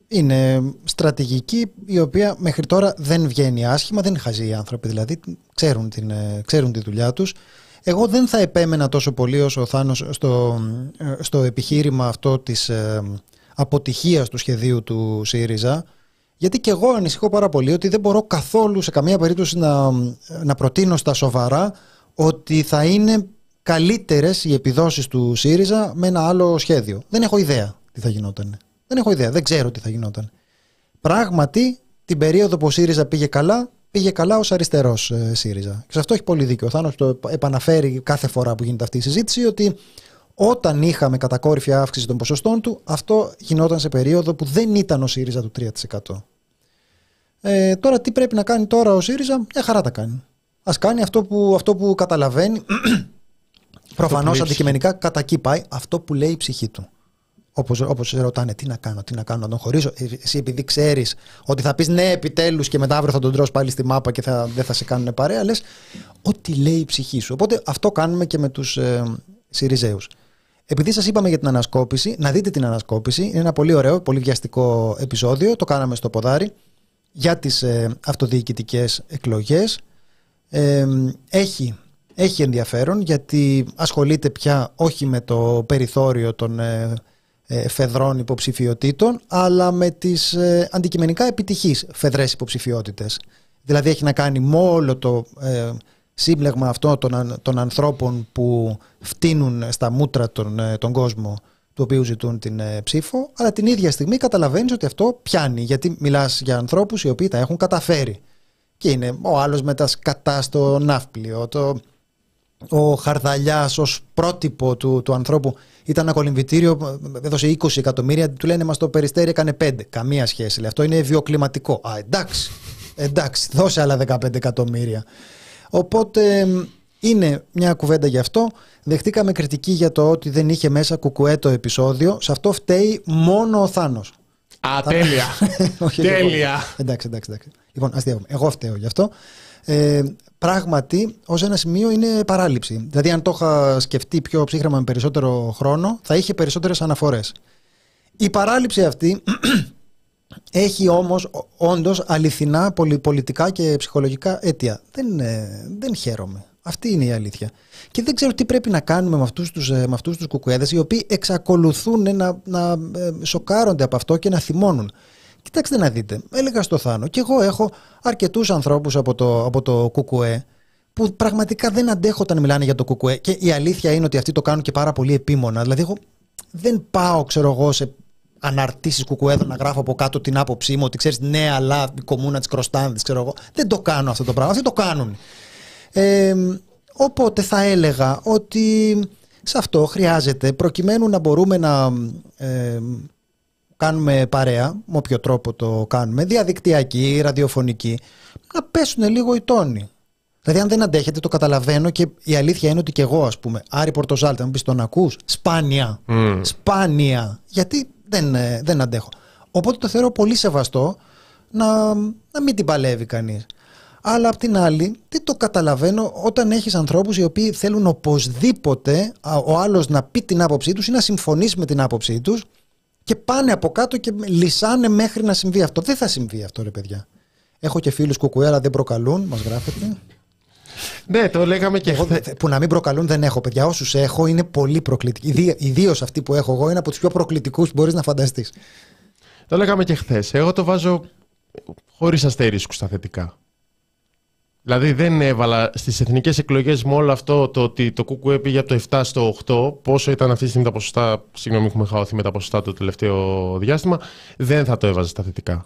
είναι στρατηγική η οποία μέχρι τώρα δεν βγαίνει άσχημα, δεν χαζεί οι άνθρωποι δηλαδή, ξέρουν, την, ε, ξέρουν τη δουλειά τους. Εγώ δεν θα επέμενα τόσο πολύ όσο ο Θάνος στο, στο επιχείρημα αυτό της ε, αποτυχίας του σχεδίου του ΣΥΡΙΖΑ γιατί και εγώ ανησυχώ πάρα πολύ ότι δεν μπορώ καθόλου σε καμία περίπτωση να, να προτείνω στα σοβαρά ότι θα είναι καλύτερες οι επιδόσεις του ΣΥΡΙΖΑ με ένα άλλο σχέδιο. Δεν έχω ιδέα τι θα γινόταν. Δεν έχω ιδέα, δεν ξέρω τι θα γινόταν. Πράγματι, την περίοδο που ο ΣΥΡΙΖΑ πήγε καλά, πήγε καλά ως αριστερός ε, ΣΥΡΙΖΑ. Και σε αυτό έχει πολύ δίκιο. Ο Θάνος το επαναφέρει κάθε φορά που γίνεται αυτή η συζήτηση ότι όταν είχαμε κατακόρυφη αύξηση των ποσοστών του, αυτό γινόταν σε περίοδο που δεν ήταν ο ΣΥΡΙΖΑ του 3%. Ε, τώρα τι πρέπει να κάνει τώρα ο ΣΥΡΙΖΑ, μια χαρά τα κάνει. Α κάνει αυτό που, αυτό που καταλαβαίνει. Προφανώς αντικειμενικά κατά εκεί πάει αυτό που λέει η ψυχή του. Όπως, όπως σε ρωτάνε τι να κάνω, τι να κάνω, να τον χωρίσω. Ε, εσύ επειδή ξέρεις ότι θα πεις ναι επιτέλους και μετά αύριο θα τον τρως πάλι στη μάπα και θα, δεν θα σε κάνουν παρέα, λες ό,τι λέει η ψυχή σου. Οπότε αυτό κάνουμε και με τους ε, Σιριζέους. Επειδή σας είπαμε για την ανασκόπηση, να δείτε την ανασκόπηση. Είναι ένα πολύ ωραίο, πολύ βιαστικό επεισόδιο. Το κάναμε στο ποδάρι για τις ε, αυτοδιοικητικές εκλογές. Ε, έχει, έχει ενδιαφέρον γιατί ασχολείται πια όχι με το περιθώριο των ε, ε, φεδρών υποψηφιωτήτων, αλλά με τις ε, αντικειμενικά επιτυχείς φεδρές υποψηφιότητες. Δηλαδή έχει να κάνει με όλο το ε, σύμπλεγμα αυτό των, των ανθρώπων που φτύνουν στα μούτρα τον, ε, τον κόσμο του οποίου ζητούν την ε, ψήφο, αλλά την ίδια στιγμή καταλαβαίνεις ότι αυτό πιάνει, γιατί μιλάς για ανθρώπους οι οποίοι τα έχουν καταφέρει. Και είναι ο άλλος με τα σκατά στο ναύπλιο, το, ο Χαρδαλιάς ως πρότυπο του, του ανθρώπου ήταν ένα κολυμβητήριο, έδωσε 20 εκατομμύρια, του λένε μας το περιστέρι έκανε 5. Καμία σχέση, λέει. αυτό είναι βιοκλιματικό. Α, εντάξει, εντάξει, δώσε άλλα 15 εκατομμύρια. Οπότε είναι μια κουβέντα γι' αυτό. Δεχτήκαμε κριτική για το ότι δεν είχε μέσα κουκουέ το επεισόδιο. Σε αυτό φταίει μόνο ο Θάνος. Α, τέλεια. *laughs* τέλεια. Εντάξει, εντάξει, εντάξει. Λοιπόν, αστείευομαι. Εγώ φταίω γι' αυτό. Ε, πράγματι, ως ένα σημείο είναι παράληψη. Δηλαδή, αν το είχα σκεφτεί πιο ψύχρεμα με περισσότερο χρόνο, θα είχε περισσότερες αναφορές. Η παράληψη αυτή *clears throat* έχει όμως όντως αληθινά πολιτικά και ψυχολογικά αίτια. Δεν, ε, δεν χαίρομαι. Αυτή είναι η αλήθεια. Και δεν ξέρω τι πρέπει να κάνουμε με αυτούς τους, ε, με αυτούς τους κουκουέδες οι οποίοι εξακολουθούν να, να ε, σοκάρονται από αυτό και να θυμώνουν. Κοιτάξτε να δείτε, έλεγα στο Θάνο και εγώ έχω αρκετούς ανθρώπους από το, από το κουκουέ που πραγματικά δεν αντέχω όταν μιλάνε για το κουκουέ και η αλήθεια είναι ότι αυτοί το κάνουν και πάρα πολύ επίμονα. Δηλαδή εγώ δεν πάω ξέρω εγώ σε αναρτήσεις κουκουέδων να γράφω από κάτω την άποψή μου ότι ξέρεις, ναι, αλλά η κομμούνα της Κροστάνδης, ξέρω εγώ. Δεν το κάνω αυτό το πράγμα. Αυτοί το κάνουν. Ε, οπότε θα έλεγα ότι σε αυτό χρειάζεται προκειμένου να μπορούμε να ε, κάνουμε παρέα, με όποιο τρόπο το κάνουμε, διαδικτυακή, ραδιοφωνική, να πέσουν λίγο οι τόνοι. Δηλαδή, αν δεν αντέχετε, το καταλαβαίνω και η αλήθεια είναι ότι και εγώ, ας πούμε, Άρη Πορτοζάλτα, μου πεις τον ακούς, σπάνια. Σπάνια. Γιατί δεν, ε, δεν αντέχω. Οπότε το θεωρώ πολύ σεβαστό να, να μην την παλεύει κανείς. Αλλά απ' την άλλη, τι το καταλαβαίνω όταν έχεις ανθρώπους οι οποίοι θέλουν οπωσδήποτε ο άλλος να πει την άποψή τους ή να συμφωνήσει με την άποψή τους και πάνε από κάτω και λυσάνε μέχρι να συμβεί αυτό. Δεν θα συμβεί αυτό ρε παιδιά. Έχω και φίλους κουκουέρα δεν προκαλούν, μας γράφετε. Ναι, το λέγαμε και εγώ, Που να μην προκαλούν δεν έχω, παιδιά. Όσους έχω είναι πολύ προκλητικοί. Ιδίως αυτοί που έχω εγώ είναι από τους πιο προκλητικούς που μπορείς να φανταστείς. Το λέγαμε και χθες. Εγώ το βάζω χωρίς αστερίσκους στα θετικά. Δηλαδή δεν έβαλα στις εθνικές εκλογές με όλο αυτό το ότι το ΚΚΕ πήγε από το 7 στο 8, πόσο ήταν αυτή τη στιγμή τα ποσοστά, συγγνώμη έχουμε χαωθεί με τα ποσοστά το τελευταίο διάστημα, δεν θα το έβαζα στα θετικά.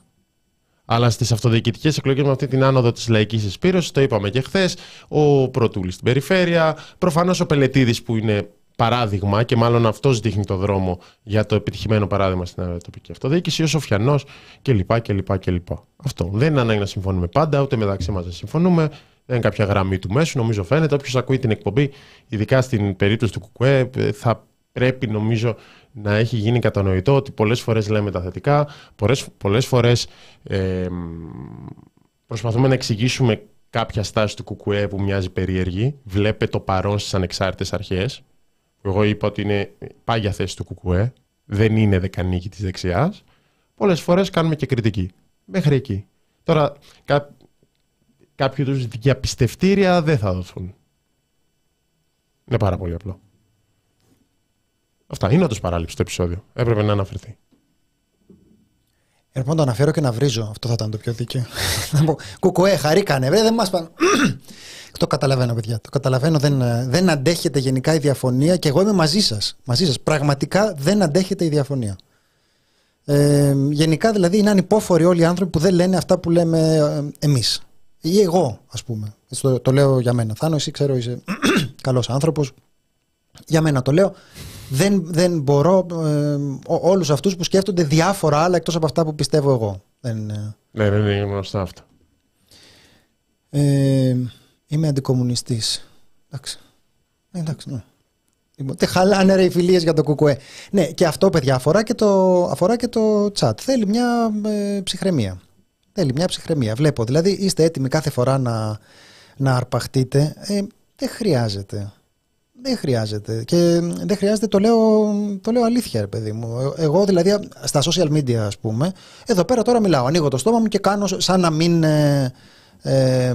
Αλλά στις αυτοδιοικητικές εκλογές με αυτή την άνοδο της λαϊκής εισπήρωσης, το είπαμε και χθες, ο Πρωτούλης στην περιφέρεια, προφανώς ο Πελετήδη που είναι παράδειγμα και μάλλον αυτός δείχνει το δρόμο για το επιτυχημένο παράδειγμα στην τοπική αυτοδιοίκηση, ο Σοφιανός κλπ. κλπ, κλπ. Αυτό. Δεν είναι ανάγκη να συμφωνούμε πάντα, ούτε μεταξύ μας δεν συμφωνούμε. Δεν είναι κάποια γραμμή του μέσου, νομίζω φαίνεται. Όποιος ακούει την εκπομπή, ειδικά στην περίπτωση του Κουκουέ, θα πρέπει νομίζω να έχει γίνει κατανοητό ότι πολλές φορές λέμε τα θετικά, πολλές, πολλές φορές ε, προσπαθούμε να εξηγήσουμε κάποια στάση του Κουκουέ που μοιάζει περίεργη. Βλέπε το παρόν στις ανεξάρτητες αρχές. Εγώ είπα ότι είναι πάγια θέση του Κουκουέ, δεν είναι δεκανίκη της δεξιάς. Πολλές φορές κάνουμε και κριτική. Μέχρι εκεί. Τώρα, κά, κάποιοι τους διαπιστευτήρια δεν θα δοθούν. Είναι πάρα πολύ απλό. Αυτά. Είναι όντως παράληψη το επεισόδιο. Έπρεπε να αναφερθεί. Έρχομαι να το αναφέρω και να βρίζω. Αυτό θα ήταν το πιο δίκαιο. Κουκουέ, χαρήκανε. δεν μας πάνε. *clears throat* το καταλαβαίνω, παιδιά. Το καταλαβαίνω. Δεν, δεν αντέχεται γενικά η διαφωνία και εγώ είμαι μαζί σας. Μαζί σας. Πραγματικά δεν αντέχεται η διαφωνία. Ε, γενικά δηλαδή είναι ανυπόφοροι όλοι οι άνθρωποι που δεν λένε αυτά που λέμε ε, εμείς. Ή εγώ, ας πούμε. το, το λέω για μένα. Θάνο, εσύ ξέρω είσαι *clears throat* καλός άνθρωπος. Για μένα το λέω δεν, δεν μπορώ ε, όλους αυτούς που σκέφτονται διάφορα άλλα εκτός από αυτά που πιστεύω εγώ. Δεν, ε, ναι, δεν είναι γνωστά αυτά. Ε, είμαι αντικομουνιστής. Εντάξει. Ε, εντάξει, ναι. Λοιπόν, τι χαλάνε ρε οι φιλίες για το κουκουέ. Ναι, και αυτό παιδιά αφορά και το, αφορά και το chat. Θέλει μια ε, ψυχραιμία. Θέλει μια ψυχραιμία. Βλέπω, δηλαδή είστε έτοιμοι κάθε φορά να, να αρπαχτείτε. Ε, δεν χρειάζεται. Δεν χρειάζεται. Και δεν χρειάζεται, το λέω, το λέω αλήθεια, παιδί μου. Εγώ δηλαδή στα social media, ας πούμε, εδώ πέρα τώρα μιλάω. Ανοίγω το στόμα μου και κάνω σαν να μην. Ε, ε,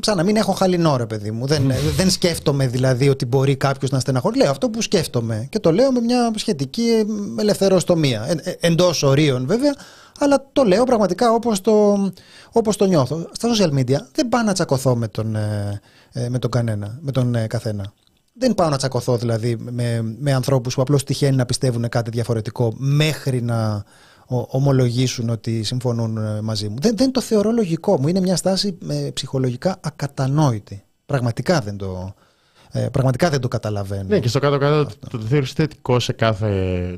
σαν να μην έχω χαλινό ρε παιδί μου. Δεν, *laughs* δεν σκέφτομαι δηλαδή ότι μπορεί κάποιος να στεναχωρεί. Λέω αυτό που σκέφτομαι και το λέω με μια σχετική ελευθεροστομία. Ε, ε, Εντός ορίων βέβαια, αλλά το λέω πραγματικά όπως το, όπως το νιώθω. Στα social media δεν πάω να τσακωθώ με τον, ε, με τον κανένα, με τον καθένα. Δεν πάω να τσακωθώ δηλαδή με, με ανθρώπους που απλώς τυχαίνει να πιστεύουν κάτι διαφορετικό μέχρι να ομολογήσουν ότι συμφωνούν ε, μαζί μου. Δεν, δεν το θεωρώ λογικό μου. Είναι μια στάση ε, ψυχολογικά ακατανόητη. Πραγματικά δεν το, ε, πραγματικά δεν το καταλαβαίνω. Ναι, και στο κάτω-κάτω το, το θεωρείς θετικό σε κάθε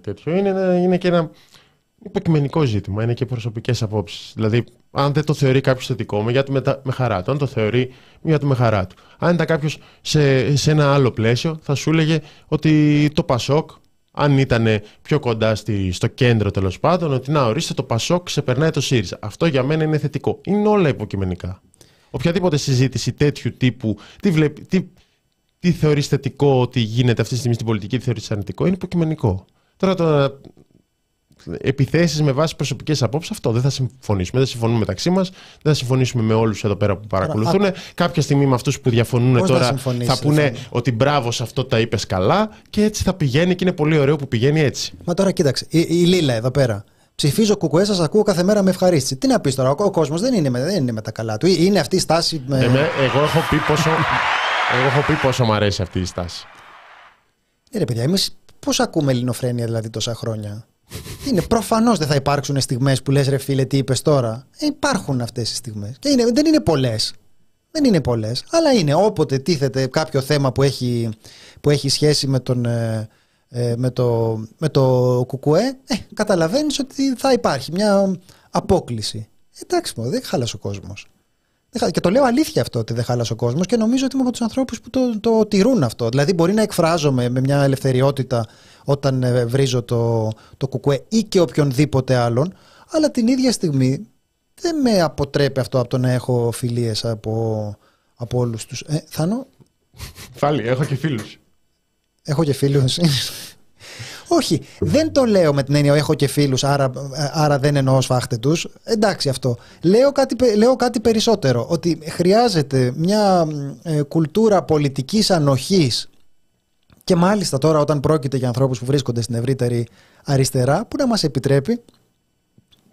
τέτοιο είναι, είναι και ένα υποκειμενικό ζήτημα. Είναι και προσωπικές απόψεις. Δηλαδή, αν δεν το θεωρεί κάποιος θετικό, με, για με, με χαρά του. Αν το θεωρεί, για του με χαρά του. Αν ήταν κάποιος σε, σε ένα άλλο πλαίσιο, θα σου έλεγε ότι το Πασόκ αν ήταν πιο κοντά στη, στο κέντρο τέλος πάντων, ότι να ορίστε το Πασόκ ξεπερνάει το ΣΥΡΙΖΑ. Αυτό για μένα είναι θετικό. Είναι όλα υποκειμενικά. Οποιαδήποτε συζήτηση τέτοιου τύπου, τι, βλέπει, τι, τι θεωρείς θετικό ότι γίνεται αυτή τη στιγμή στην πολιτική, τι θεωρείς αρνητικό, είναι υποκειμενικό. Τώρα το επιθέσεις με βάση προσωπικές απόψεις, αυτό δεν θα συμφωνήσουμε. Δεν συμφωνούμε μεταξύ μας, δεν θα συμφωνήσουμε με όλους εδώ πέρα που παρακολουθούν. Κάποια στιγμή με αυτούς που διαφωνούν τώρα θα, θα πούνε ότι μπράβο σε αυτό τα είπες καλά και έτσι θα πηγαίνει και είναι πολύ ωραίο που πηγαίνει έτσι. Μα τώρα κοίταξε, η, η Λίλα εδώ πέρα. Ψηφίζω κουκουέ, σας ακούω κάθε μέρα με ευχαρίστηση. Τι να πεις τώρα, ο κόσμος δεν είναι, δεν είναι με τα καλά του. Είναι αυτή η στάση. Με... Εμέ, εγώ, έχω πει πόσο, εγώ έχω πει πόσο μου αρέσει αυτή η στάση. Ναι, ρε παιδιά, εμείς πώς ακούμε ελληνοφρένεια δηλαδή τόσα χρόνια; Είναι προφανώς δεν θα υπάρξουν στιγμές που λες ρε φίλε, τι είπες τώρα. Ε, υπάρχουν αυτές οι στιγμές. Και είναι, δεν είναι πολλές. Δεν είναι πολλές. Αλλά είναι όποτε τίθεται κάποιο θέμα που έχει, που έχει σχέση με, τον, ε, ε με, το, με το κουκουέ, ε, καταλαβαίνεις ότι θα υπάρχει μια απόκληση. Εντάξει, δεν χάλασε ο κόσμος. Και το λέω αλήθεια αυτό ότι δεν χάλασε ο κόσμος και νομίζω ότι είμαι από τους ανθρώπους που το, το τηρούν αυτό. Δηλαδή, μπορεί να εκφράζομαι με μια ελευθεριότητα όταν ε, βρίζω το, το κουκουέ ή και οποιονδήποτε άλλον, αλλά την ίδια στιγμή δεν με αποτρέπει αυτό από το να έχω φιλίες από, από όλους τους. Ε, Θάνο; Πάλι, έχω και φίλους. Έχω και φίλους. Όχι, δεν το λέω με την έννοια έχω και φίλους, άρα, άρα δεν εννοώ σφάχτε τους. Εντάξει αυτό. Λέω κάτι, λέω κάτι περισσότερο, ότι χρειάζεται μια ε, κουλτούρα πολιτικής ανοχής και μάλιστα τώρα όταν πρόκειται για ανθρώπους που βρίσκονται στην ευρύτερη αριστερά που να μας επιτρέπει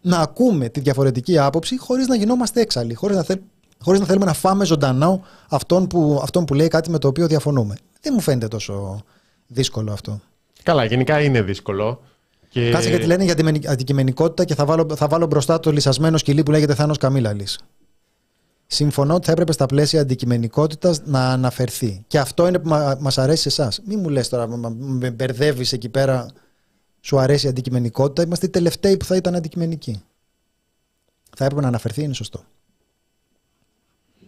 να ακούμε τη διαφορετική άποψη χωρίς να γινόμαστε έξαλλοι, χωρίς να, χωρίς να θέλουμε να φάμε ζωντανά αυτόν που, αυτόν που λέει κάτι με το οποίο διαφωνούμε. Δεν μου φαίνεται τόσο δύσκολο αυτό. Καλά, γενικά είναι δύσκολο. Και... Κάτσε γιατί λένε για αντικειμενικότητα και θα βάλω, θα βάλω μπροστά το λυσασμένο σκυλί που λέγεται Θάνος Καμίλαλης. Συμφωνώ ότι θα έπρεπε στα πλαίσια αντικειμενικότητας να αναφερθεί. Και αυτό είναι που μα αρέσει σε εσάς. Μην μου λες τώρα, με μπερδεύεις εκεί πέρα, σου αρέσει η αντικειμενικότητα. Είμαστε οι τελευταίοι που θα ήταν αντικειμενικοί. Θα έπρεπε να αναφερθεί, είναι σωστό.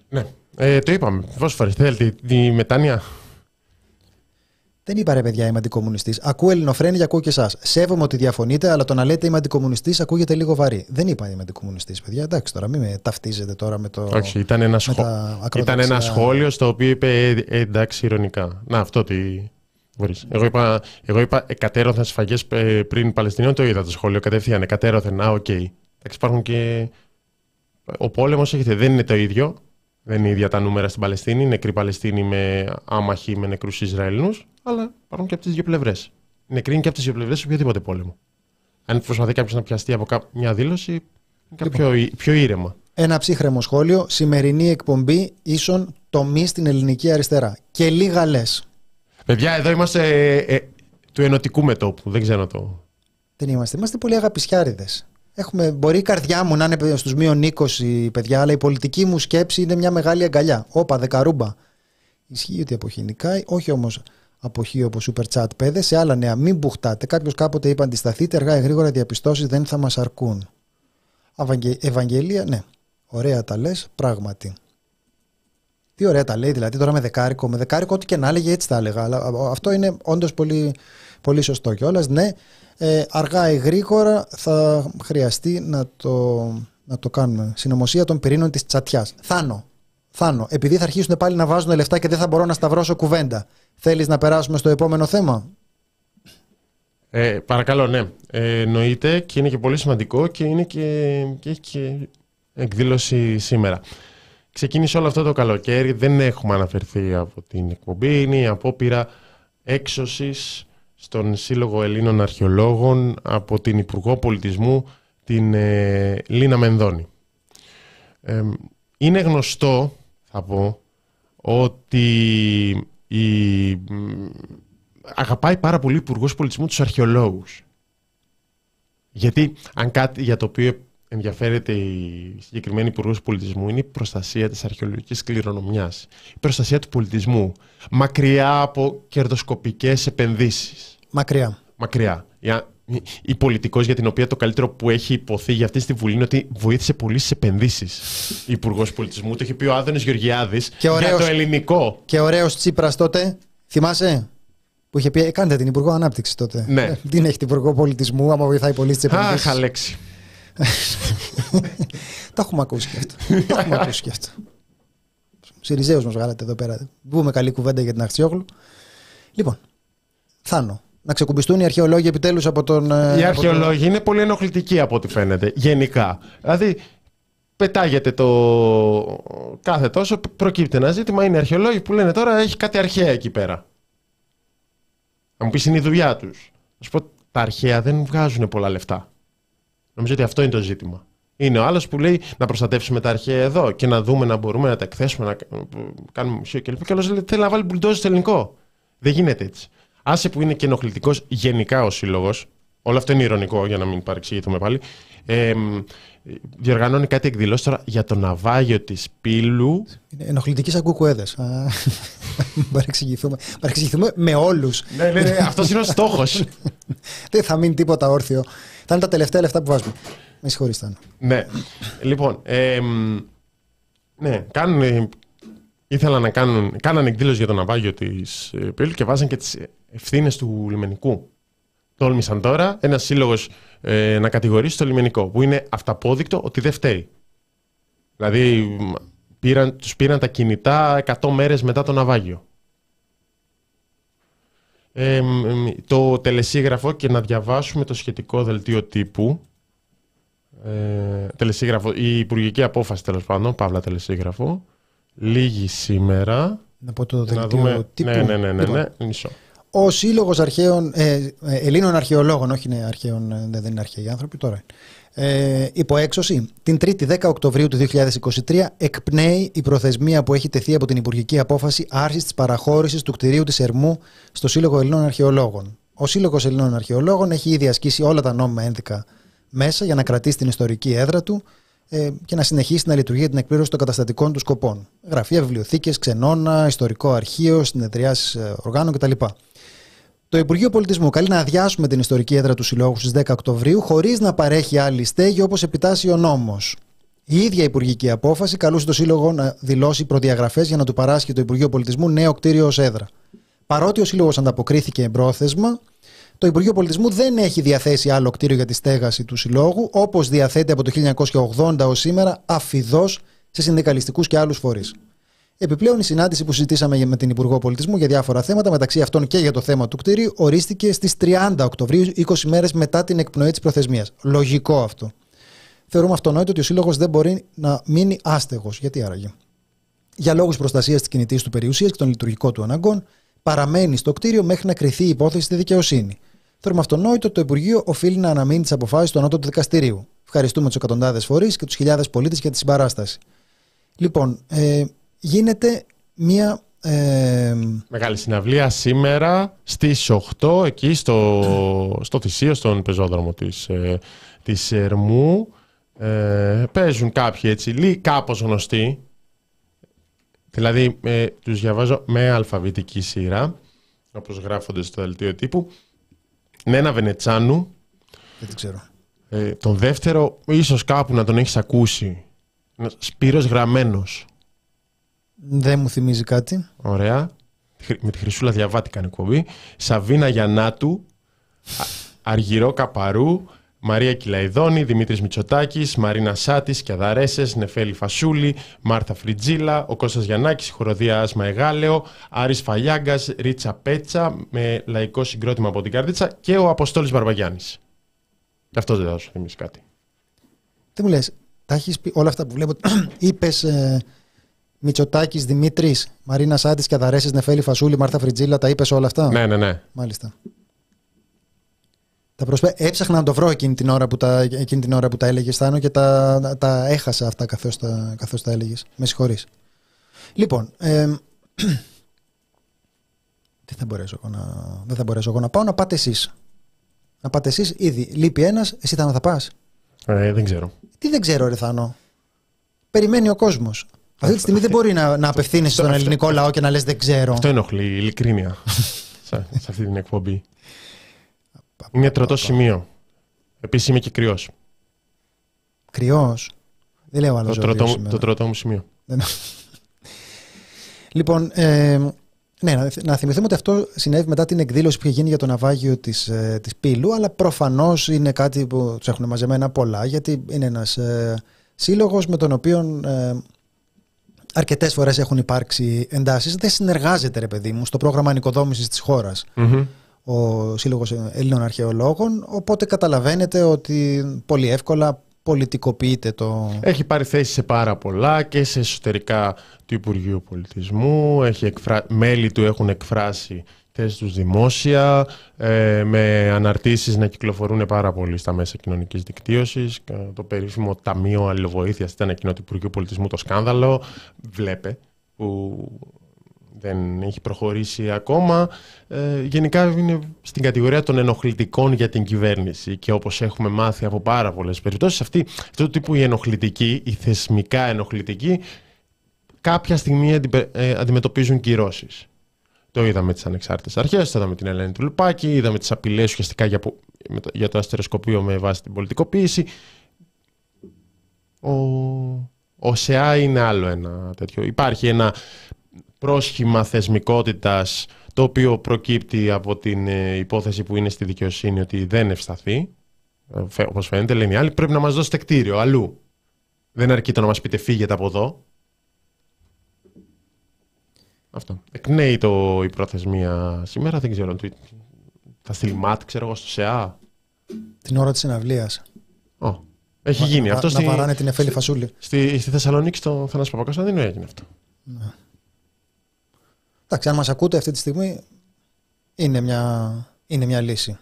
Ναι, ε, το είπαμε. Πόσες φορές θέλετε τη μετάνοια; Δεν είπα ρε παιδιά είμαι αντικομουνιστής. Ακούω ελληνοφρένη και ακούω και εσάς. Σέβομαι ότι διαφωνείτε, αλλά το να λέτε είμαι αντικομουνιστής ακούγεται λίγο βαρύ. Δεν είπα είμαι αντικομουνιστής, παιδιά. Εντάξει τώρα, μην με ταυτίζετε τώρα με το. Όχι, ήταν ένα, σχο... ήταν ένα σχόλιο στο οποίο είπε ε, ε, εντάξει ειρωνικά. Να, αυτό τι. Μπορείς. Εγώ είπα, εγώ είπα εκατέρωθεν σφαγές ε, πριν Παλαιστινίων, το είδα το σχόλιο κατευθείαν. Εκατέρωθεν, α, OK. Okay. υπάρχουν και. Ο πόλεμος έχετε, δεν είναι το ίδιο. Δεν είναι ίδια τα νούμερα στην Παλαιστίνη. Νεκροί Παλαιστίνοι με άμαχοι με νεκρούς Ισραηλινούς αλλά υπάρχουν και από τις δύο πλευρές. Νεκροί είναι και από τις δύο πλευρές σε οποιοδήποτε πόλεμο. Αν προσπαθεί κάποιος να πιαστεί από μια δήλωση, είναι λοιπόν, πιο, πιο ήρεμα. Ένα ψύχρεμο σχόλιο. Σημερινή εκπομπή ίσον τομή στην ελληνική αριστερά. Και λίγα λες. Παιδιά, εδώ είμαστε ε, ε, του ενωτικού μετόπου. Δεν ξέρω το. Δεν είμαστε. Είμαστε πολύ αγαπησιάριδες. Έχουμε, μπορεί η καρδιά μου να είναι στους μείον 20 παιδιά, αλλά η πολιτική μου σκέψη είναι μια μεγάλη αγκαλιά. Όπα, δεκαρούμπα. Ισχύει ότι αποχηνικά, όχι όμως αποχή όπω super chat παιδε. Σε άλλα νέα, μην μπουχτάτε. Κάποιος κάποτε είπε αντισταθείτε, αργά ή γρήγορα διαπιστώσεις δεν θα μας αρκούν. Ευαγγελία, ναι. Ωραία τα λες, πράγματι. Τι ωραία τα λέει, δηλαδή τώρα με δεκάρικο. Με δεκάρικο, ό,τι και να έλεγε, έτσι τα έλεγα. Αλλά αυτό είναι όντως πολύ, πολύ σωστό κιόλας. Ναι, ε, αργά ή γρήγορα θα χρειαστεί να το, να το κάνουμε. Συνωμοσία των πυρήνων της τσατιάς. Θάνο. Θάνο. Επειδή θα αρχίσουν πάλι να βάζουν λεφτά και δεν θα μπορώ να σταυρώσω κουβέντα. Θέλεις να περάσουμε στο επόμενο θέμα; Ε, παρακαλώ, ναι. Ε, εννοείται και είναι και πολύ σημαντικό και, είναι και, και έχει και εκδήλωση σήμερα. ξεκίνησε όλο αυτό το καλοκαίρι, δεν έχουμε αναφερθεί από την εκπομπή, είναι η απόπειρα έξωσης στον Σύλλογο Ελλήνων Αρχαιολόγων από την Υπουργό Πολιτισμού την ε, Λίνα Μενδώνη. Ε, είναι γνωστό, θα πω, ότι η, αγαπάει πάρα πολύ ο Υπουργός Πολιτισμού τους αρχαιολόγους. Γιατί αν κάτι για το οποίο ενδιαφέρεται η συγκεκριμένη Υπουργός Πολιτισμού είναι η προστασία της αρχαιολογικής κληρονομιάς. Η προστασία του πολιτισμού. Μακριά από κερδοσκοπικές επενδύσεις. Μακριά. Μακριά. Η πολιτικός για την οποία το καλύτερο που έχει υποθεί για αυτή στη Βουλή είναι ότι βοήθησε πολύ στις επενδύσεις η Υπουργός Πολιτισμού. Το είχε πει ο Άδωνης Γεωργιάδης για το ελληνικό. Και ωραίος Τσίπρας τότε, θυμάσαι, που είχε πει: «Ε, Κάντε την Υπουργό Ανάπτυξης τότε. Ναι. την έχει την Υπουργό Πολιτισμού, άμα βοηθάει πολύ στις επενδύσεις. Αχ, Αλέξη. *laughs* Τα έχουμε ακούσει και αυτό. Τα έχουμε ακούσει και αυτό. Σιριζέου μας βγάλατε εδώ πέρα. Μπούμε καλή κουβέντα για την Αχτσιόγλου. Λοιπόν, Θάνο. Να ξεκουμπιστούν οι αρχαιολόγοι επιτέλους από τον. Ε, οι αρχαιολόγοι είναι πολύ ενοχλητικοί από ό,τι φαίνεται. Γενικά. Δηλαδή, πετάγεται το. Κάθε τόσο προκύπτει ένα ζήτημα. Είναι αρχαιολόγοι που λένε τώρα έχει κάτι αρχαία εκεί πέρα. Θα μου πεις είναι η δουλειά τους. Να σου πω, τα αρχαία δεν βγάζουν πολλά λεφτά. Νομίζω ότι αυτό είναι το ζήτημα. Είναι ο άλλος που λέει να προστατεύσουμε τα αρχαία εδώ και να δούμε να μπορούμε να τα εκθέσουμε, να κάνουμε μουσείο κλπ. Και άλλος λέει θέλει να βάλει μπουλντόζι στο ελληνικό. Δεν γίνεται έτσι. Άσε που είναι και ενοχλητικός γενικά ο σύλλογος, όλο αυτό είναι ηρωνικό για να μην παρεξηγηθούμε πάλι. Ε, διοργανώνει κάτι εκδηλώσεις τώρα για το ναυάγιο της Πύλου. Είναι ενοχλητικής σαν κουκουέδε. παρεξηγηθούμε. παρεξηγηθούμε με όλους. ναι, ναι, ναι αυτός είναι ο στόχος. Δεν θα μείνει τίποτα όρθιο. Θα είναι τα τελευταία λεφτά που βάζουμε. Με συγχωρείτε. ναι. Λοιπόν, ε, ναι, κάνουν, ήθελαν να κάνουν, κάνανε εκδήλωση για το ναυάγιο της ε, Πύλου και βάζαν και τις ευθύνες του λιμενικού. Τόλμησαν τώρα ένας σύλλογος ε, να κατηγορήσει το λιμενικό, που είναι αυταπόδεικτο ότι δεν φταίει. Δηλαδή, πήραν, τους πήραν τα κινητά 100 μέρες μετά το ναυάγιο. Ε, το τελεσίγραφο και να διαβάσουμε το σχετικό δελτίο τύπου. Ε, τελεσίγραφο, η υπουργική απόφαση τέλος πάντων, παύλα τελεσίγραφο, λίγη σήμερα. Να πω το δελτίο δούμε... τύπου. Ναι, ναι, ναι, ναι, λοιπόν, ναι, ο Σύλλογος Αρχαίων, ε, ε, Ελλήνων Αρχαιολόγων, όχι είναι αρχαίων, ε, δεν είναι αρχαίοι άνθρωποι τώρα. Ε, υπό έξωση, την 3η 10 Οκτωβρίου του 2023 εκπνέει η προθεσμία που έχει τεθεί από την Υπουργική Απόφαση άρση της παραχώρησης του κτηρίου της Ερμού στο Σύλλογο Ελλήνων Αρχαιολόγων. Ο Σύλλογος Ελλήνων Αρχαιολόγων έχει ήδη ασκήσει όλα τα νόμιμα ένδικα μέσα για να κρατήσει την ιστορική έδρα του ε, και να συνεχίσει να λειτουργεί την εκπλήρωση των καταστατικών του σκοπών. Γραφεία, βιβλιοθήκες, ξενώνα, ιστορικό αρχείο, συνεδριάσεις οργάνων κτλ. Το Υπουργείο Πολιτισμού καλεί να αδειάσουμε την ιστορική έδρα του Συλλόγου στις 10 Οκτωβρίου χωρίς να παρέχει άλλη στέγη όπως επιτάσσει ο νόμος. Η ίδια υπουργική απόφαση καλούσε το Σύλλογο να δηλώσει προδιαγραφές για να του παράσχει το Υπουργείο Πολιτισμού νέο κτίριο ως έδρα. Παρότι ο Σύλλογος ανταποκρίθηκε εμπρόθεσμα, το Υπουργείο Πολιτισμού δεν έχει διαθέσει άλλο κτίριο για τη στέγαση του Συλλόγου, όπως διαθέτει από το 1980 ως σήμερα αφιδώς σε συνδικαλιστικούς και άλλους φορείς. Επιπλέον, η συνάντηση που συζητήσαμε με την Υπουργό Πολιτισμού για διάφορα θέματα, μεταξύ αυτών και για το θέμα του κτίριου, ορίστηκε στις 30 Οκτωβρίου, 20 μέρες μετά την εκπνοή της προθεσμίας. Λογικό αυτό. Θεωρούμε αυτονόητο ότι ο Σύλλογος δεν μπορεί να μείνει άστεγος. Γιατί άραγε; Για λόγους προστασίας της κινητής του περιουσίας και των λειτουργικών του αναγκών, παραμένει στο κτίριο μέχρι να κρυθεί η υπόθεση στη δικαιοσύνη. Θεωρούμε αυτονόητο ότι το Υπουργείο οφείλει να αναμείνει τις αποφάσεις του Ανώτατου Δικαστηρίου. Ευχαριστούμε τους εκατοντάδες φορείς και τους χιλιάδες πολίτες για τη συμπαράσταση. Λοιπόν, ε, γίνεται μια ε... Μεγάλη συναυλία σήμερα στις 8 εκεί στο, στο Θησίο, στον πεζόδρομο της, ε, της Ερμού. Ε, παίζουν κάποιοι έτσι, λίγοι κάπως γνωστοί. Δηλαδή ε, τους διαβάζω με αλφαβητική σειρά, όπως γράφονται στο δελτίο τύπου. Νένα Βενετσάνου. Δεν ξέρω. Ε, τον δεύτερο, ίσως κάπου να τον έχεις ακούσει. Σπύρος Γραμμένος. Δεν μου θυμίζει κάτι. Ωραία. Με τη Χρυσούλα Διαβάτη κάνει εκπομπή. Σαβίνα Γιαννάτου, Αργυρό Καπαρού, Μαρία Κυλαϊδόνη, Δημήτρης Μητσοτάκης, Μαρίνα Σάτης, Κιαδαρέσες, Νεφέλη Φασούλη, Μάρθα Φριτζίλα, ο Κώστας Γιαννάκης, Χοροδίας Άσμα Εγάλεο, Άρης Φαλιάγκας, Ρίτσα Πέτσα, με λαϊκό συγκρότημα από την Καρδίτσα και ο Αποστόλης Μπαρμπαγιάννης. Και αυτό δεν θα σου θυμίσει κάτι. Τι μου λες, τα έχεις πει όλα αυτά που βλέπω, *clears throat* είπες... Ε Μητσοτάκης Δημήτρης, Μαρίνα Σάντης και Αδαρέσει Νεφέλη Φασούλη, Μάρθα Φριτζίλα, τα είπες όλα αυτά; Ναι, ναι, ναι. Μάλιστα. Τα προσπέ... Έψαχνα να το βρω εκείνη την ώρα που τα, εκείνη την ώρα που τα έλεγες Θάνο και τα, τα έχασα αυτά καθώς τα, καθώς τα έλεγες. Με συγχωρείς. Λοιπόν, ε, τι *clears throat* θα μπορέσω εγώ να, δεν θα μπορέσω εγώ να πάω να πάτε εσείς. Να πάτε εσείς ήδη. Λείπει ένας, εσύ θα, θα πας; Ε, δεν ξέρω. Τι δεν ξέρω ρε Θάνο. Περιμένει ο κόσμος. Αυτή τη στιγμή δεν μπορεί να, να απευθύνεσαι στον ελληνικό λαό και να λες δεν ξέρω. Αυτό ενοχλεί, ειλικρίνεια, *laughs* σε, σε αυτή την εκπομπή. Είναι τροτός σημείο. Επίσης είμαι και κρυός. Κρυός. Δεν λέω άλλος. Το, τροτό, μου- το τροτό μου σημείο. Δεν- λοιπόν, ε, ναι, να, να θυμηθούμε ότι αυτό συνέβη μετά την εκδήλωση που είχε γίνει για το ναυάγιο της, ε, της Πύλου, αλλά προφανώς είναι κάτι που τους έχουν μαζεμένα πολλά, γιατί είναι ένας ε, σύλλογος με τον οποίο ε, αρκετές φορές έχουν υπάρξει εντάσεις. Δεν συνεργάζεται, ρε παιδί μου, στο πρόγραμμα ανοικοδόμησης της χώρας Μμμ. ο Σύλλογος Ελλήνων Αρχαιολόγων, οπότε καταλαβαίνετε ότι πολύ εύκολα πολιτικοποιείται το... Έχει πάρει θέση σε πάρα πολλά και σε εσωτερικά του Υπουργείου Πολιτισμού. Έχει εκφρα... Μέλη του έχουν εκφράσει θέσεις τους δημόσια, ε, με αναρτήσεις να κυκλοφορούν πάρα πολύ στα μέσα κοινωνικής δικτύωσης. Ε, Το περίφημο Ταμείο Αλληλοβοήθειας ήταν εκείνο του Υπουργείου Πολιτισμού το σκάνδαλο. Βλέπε που δεν έχει προχωρήσει ακόμα. Ε, γενικά είναι στην κατηγορία των ενοχλητικών για την κυβέρνηση και όπως έχουμε μάθει από πάρα πολλές περιπτώσεις αυτή, αυτό το τύπου οι ενοχλητικοί, οι θεσμικά ενοχλητικοί κάποια στιγμή αντι- ε, αντιμετωπίζουν κυρώσεις. Το είδαμε με τις ανεξάρτητες αρχές, το είδαμε την Ελένη του Λουπάκη, είδαμε τις απειλές ουσιαστικά για, που- με το- για το αστεροσκοπείο με βάση την πολιτικοποίηση. Ο, ο ΣΕΑ είναι άλλο ένα τέτοιο. Υπάρχει ένα πρόσχημα θεσμικότητας το οποίο προκύπτει από την ε, υπόθεση που είναι στη δικαιοσύνη ότι δεν ευσταθεί. Ε, φαι- Όπως φαίνεται, λένε οι άλλοι, πρέπει να μας δώσετε κτίριο αλλού. Δεν αρκεί το να μας πείτε φύγετε από εδώ. Αυτό. Εκνέει το, η προθεσμία σήμερα, δεν ξέρω. του- Θα στείλει ΜΑΤ, ξέρω εγώ, στο ΣΕΑ. την ώρα της συναυλίας. Ω, έχει γίνει. να, αυτό να στη, βαράνε την Εφέλη Φασούλη. στη, στη Θεσσαλονίκη, στο Θανάση Παπακοσταντίνου έγινε αυτό. Εντάξει, αν μας ακούτε αυτή τη στιγμή είναι μια, είναι μια λύση.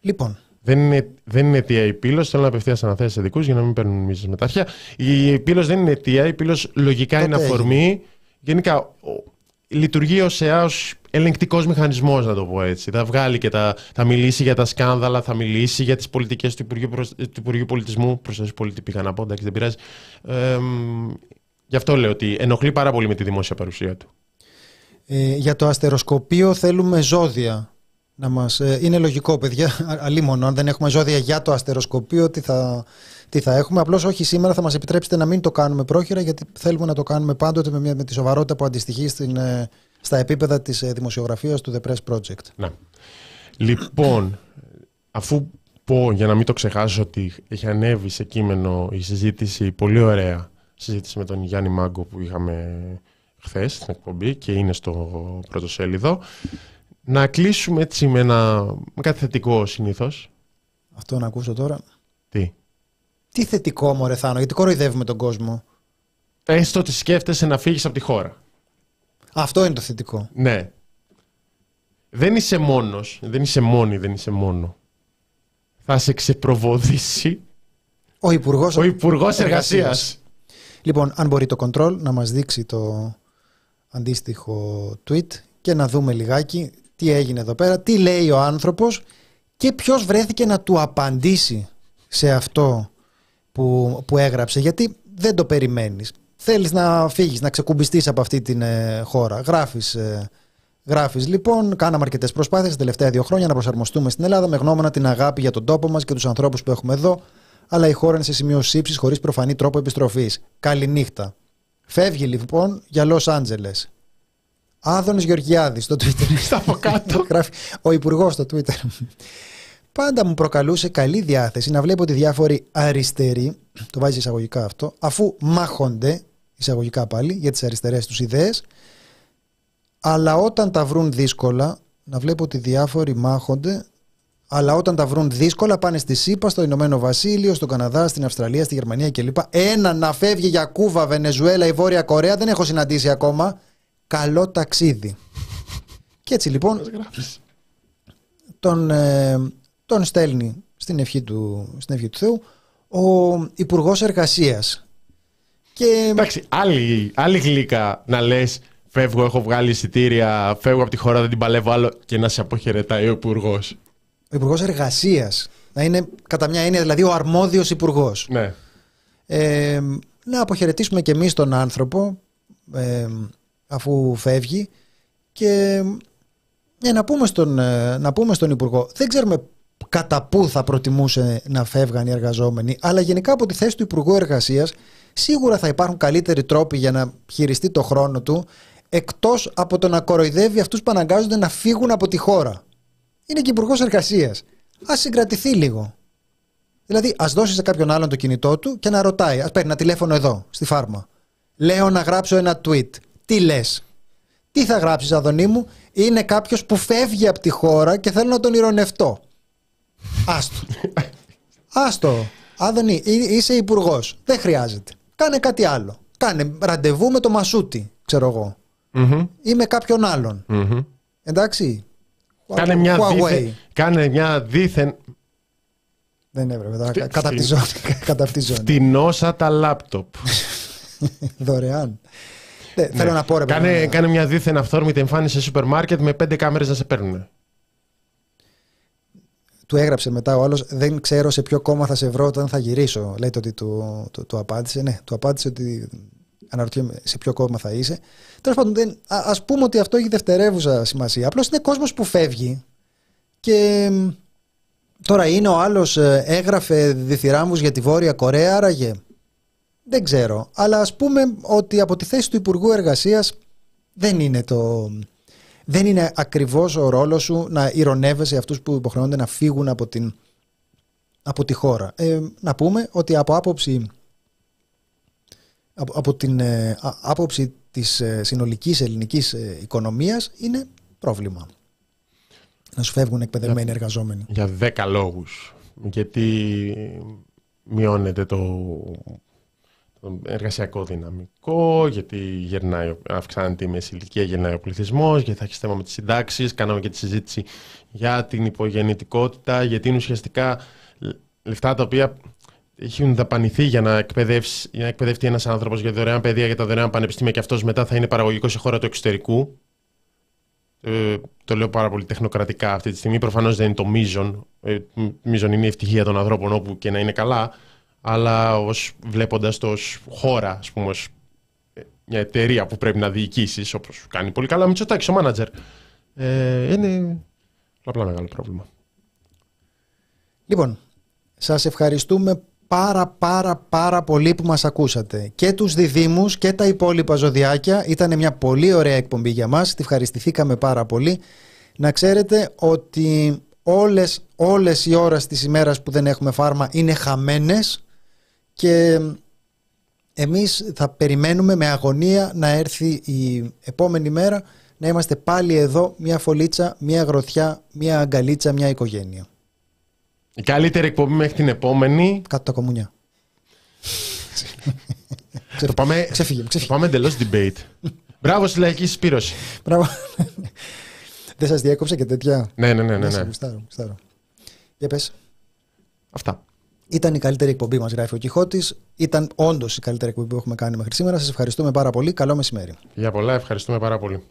Λοιπόν, Δεν είναι, δεν είναι αιτία η πύλος. Θέλω να απευθείας αναθέσεις σε δικούς για να μην παίρνουν μίζες με τα αρχαία. Η πύλος δεν είναι αιτία. Η πύλος λογικά Τότε είναι αφορμή. Γενικά ο- λειτουργεί ως ΕΑ ως ελεγκτικός μηχανισμός να το πω έτσι. Θα βγάλει και τα, θα μιλήσει για τα σκάνδαλα, θα μιλήσει για τις πολιτικές του Υπουργείου, Προσ- του Υπουργείου Πολιτισμού. Προστασία πολίτη πήγα να πω, εντάξει δεν πειράζει. Ε, μ, γι' αυτό λέω ότι ενοχλεί πάρα πολύ με τη δημόσια παρουσία του. ε, για το αστεροσκοπείο θέλουμε ζώδια. Να μας, ε, είναι λογικό, παιδιά. Α- Αλίμονο, αν δεν έχουμε ζώδια για το αστεροσκοπείο, τι θα, τι θα έχουμε. Απλώς όχι σήμερα θα μας επιτρέψετε να μην το κάνουμε πρόχειρα, γιατί θέλουμε να το κάνουμε πάντοτε με, μια, με τη σοβαρότητα που αντιστοιχεί στην, ε, στα επίπεδα της ε, δημοσιογραφίας του The Press Project. Να. Λοιπόν, αφού πω για να μην το ξεχάσω ότι έχει ανέβει σε κείμενο η συζήτηση, πολύ ωραία συζήτηση με τον Γιάννη Μάγκο που είχαμε χθες στην εκπομπή και είναι στο πρώτο σέλιδο, να κλείσουμε έτσι με, ένα, με κάτι θετικό συνήθως. Αυτό να ακούσω τώρα. Τι; Τι θετικό, μωρέ Θάνο, γιατί κοροϊδεύουμε τον κόσμο. Έστω ότι σκέφτεσαι να φύγεις από τη χώρα. Αυτό είναι το θετικό. Ναι. Δεν είσαι μόνος, δεν είσαι μόνη, δεν είσαι μόνο. Θα σε ξεπροβοδήσει Ο Υπουργός ο Υπουργός Εργασίας. Λοιπόν, αν μπορεί το control να μας δείξει το αντίστοιχο tweet και να δούμε λιγάκι τι έγινε εδώ πέρα, τι λέει ο άνθρωπος και ποιος βρέθηκε να του απαντήσει σε αυτό που, που έγραψε, γιατί δεν το περιμένεις. Θέλεις να φύγεις, να ξεκουμπιστείς από αυτή την ε, χώρα. Γράφεις, ε, γράφεις λοιπόν, κάναμε αρκετές προσπάθειες τα τελευταία δύο χρόνια να προσαρμοστούμε στην Ελλάδα με γνώμονα την αγάπη για τον τόπο μας και τους ανθρώπους που έχουμε εδώ, αλλά η χώρα είναι σε σημείο σύψης χωρίς προφανή τρόπο επιστροφής. Καληνύχτα. Φεύγει λοιπόν για Λος Άντζελες. Άδωνης Γεωργιάδης στο Twitter. Στα από κάτω. *laughs* Γράφει ο υπουργός στο Twitter. Πάντα μου προκαλούσε καλή διάθεση να βλέπω ότι διάφοροι αριστεροί, το βάζει εισαγωγικά αυτό, αφού μάχονται, εισαγωγικά πάλι, για τις αριστερές τους ιδέες, αλλά όταν τα βρουν δύσκολα, να βλέπω ότι διάφοροι μάχονται, Αλλά όταν τα βρουν δύσκολα, πάνε στη ΣΥΠΑ, στο Ηνωμένο Βασίλειο, στον Καναδά, στην Αυστραλία, στη Γερμανία κλπ. Ένα να φεύγει για Κούβα, Βενεζουέλα ή Βόρεια Κορέα δεν έχω συναντήσει ακόμα. Καλό ταξίδι. Και έτσι λοιπόν τον, ε, τον στέλνει στην ευχή, του, στην ευχή του Θεού ο Υπουργός Εργασίας. Και... Εντάξει, άλλη, άλλη γλύκα να λες φεύγω, έχω βγάλει εισιτήρια, φεύγω από τη χώρα, δεν την παλεύω άλλο και να σε αποχαιρετάει ο Υπουργός. Ο Υπουργός Εργασίας. Να είναι κατά μια έννοια δηλαδή ο αρμόδιος Υπουργός. Ναι. Ε, να αποχαιρετήσουμε και εμείς τον άνθρωπο ε, αφού φεύγει και ε, να, πούμε στον, ε, να πούμε στον Υπουργό. Δεν ξέρουμε κατά πού θα προτιμούσε να φεύγαν οι εργαζόμενοι, αλλά γενικά από τη θέση του Υπουργού Εργασίας σίγουρα θα υπάρχουν καλύτεροι τρόποι για να χειριστεί το χρόνο του εκτός από το να κοροϊδεύει αυτούς που αναγκάζονται να φύγουν από τη χώρα. Είναι και υπουργός εργασίας. Α συγκρατηθεί λίγο. Δηλαδή, ας δώσει σε κάποιον άλλον το κινητό του και να ρωτάει. Α παίρνει ένα τηλέφωνο εδώ, στη φάρμα. Λέω να γράψω ένα tweet. Τι λες; Τι θα γράψεις, Αδονή μου, είναι κάποιος που φεύγει από τη χώρα και θέλω να τον ηρωνευτώ. Άστο. Άστο. Άδωνη, είσαι υπουργός. Δεν χρειάζεται. Κάνε κάτι άλλο. Κάνε ραντεβού με το Μασούτι, ξέρω εγώ. Mm-hmm. Ή με κάποιον άλλον. Mm-hmm. Εντάξει. Κάνε μια, δίθεν, κάνε μια δίθεν. Δεν έπρεπε. Τώρα, κατά τη ζώνη. κατά τη ζώνη. Φτηνόσα τα λάπτοπ. Δωρεάν. Ναι, ναι. Θέλω να πω ρε κάνε, κάνε μια δίθεν αυθόρμητη εμφάνιση σε σούπερ μάρκετ με πέντε κάμερες να σε παίρνουν του έγραψε μετά ο άλλος: Δεν ξέρω σε ποιο κόμμα θα σε βρω όταν θα γυρίσω. Λέτε ότι του, του, του απάντησε. Ναι, του απάντησε ότι αναρωτιέμαι σε ποιο κόμμα θα είσαι. Τέλος πάντων, α πούμε ότι αυτό έχει δευτερεύουσα σημασία. Απλώς είναι κόσμος που φεύγει και τώρα είναι ο άλλος ε, έγραφε διθυράμβου για τη Βόρεια Κορέα, άραγε. Δεν ξέρω. Αλλά ας πούμε ότι από τη θέση του Υπουργού Εργασίας δεν είναι το, δεν είναι ακριβώς ο ρόλος σου να ηρωνεύεσαι αυτούς που υποχρεώνται να φύγουν από, την, από τη χώρα. Ε, να πούμε ότι από άποψη, από, από την ε, άποψη της ε, συνολικής ελληνικής ε, οικονομίας είναι πρόβλημα. Να σου φεύγουν εκπαιδευμένοι για, εργαζόμενοι. Για δέκα λόγους. Γιατί μειώνεται το εργασιακό δυναμικό, γιατί γερνάει, αυξάνεται η μέση ηλικία, γερνάει ο πληθυσμός, γιατί θα έχεις θέμα με τις συντάξεις. Κάναμε και τη συζήτηση για την υπογεννητικότητα, γιατί είναι ουσιαστικά λεφτά τα οποία έχουν δαπανηθεί για να, για να εκπαιδευτεί ένας άνθρωπος για δωρεάν παιδεία, για τα δωρεάν πανεπιστήμια και αυτός μετά θα είναι παραγωγικός σε χώρα του εξωτερικού. Ε, το λέω πάρα πολύ τεχνοκρατικά αυτή τη στιγμή. Προφανώς δεν είναι το μείζον. Ε, μείζον είναι η ευτυχία των ανθρώπων όπου και να είναι καλά αλλά ως, βλέποντας το ως χώρα, ας πούμε, ως ε, μια εταιρεία που πρέπει να διοικήσεις, όπως κάνει πολύ καλά ο Μητσοτάκης, ο μάνατζερ, ε, είναι απλά μεγάλο πρόβλημα. Λοιπόν, σας ευχαριστούμε πάρα πάρα πάρα πολύ που μας ακούσατε. Και τους διδήμους και τα υπόλοιπα ζωδιάκια. Ήταν μια πολύ ωραία εκπομπή για μας. Τη ευχαριστηθήκαμε πάρα πολύ. Να ξέρετε ότι όλες, όλες οι ώρες της ημέρας που δεν έχουμε φάρμα είναι χαμένες και εμείς θα περιμένουμε με αγωνία να έρθει η επόμενη μέρα να είμαστε πάλι εδώ μια φωλίτσα, μια γροθιά, μια αγκαλίτσα, μια οικογένεια. Η καλύτερη εκπομπή μέχρι την επόμενη. Κάτω τα κομμουνιά. το πάμε, ξεφύγε, ξεφύγε. πάμε εντελώς debate. Μπράβο στη λαϊκή συσπήρωση. Μπράβο. Δεν σας διέκοψε και τέτοια. Ναι, ναι, ναι. ναι, ναι. Για πες. Αυτά. Ήταν η καλύτερη εκπομπή μας, γράφει ο Κιχώτης. Ήταν όντως η καλύτερη εκπομπή που έχουμε κάνει μέχρι σήμερα. Σας ευχαριστούμε πάρα πολύ. Καλό μεσημέρι. Για πολλά, ευχαριστούμε πάρα πολύ.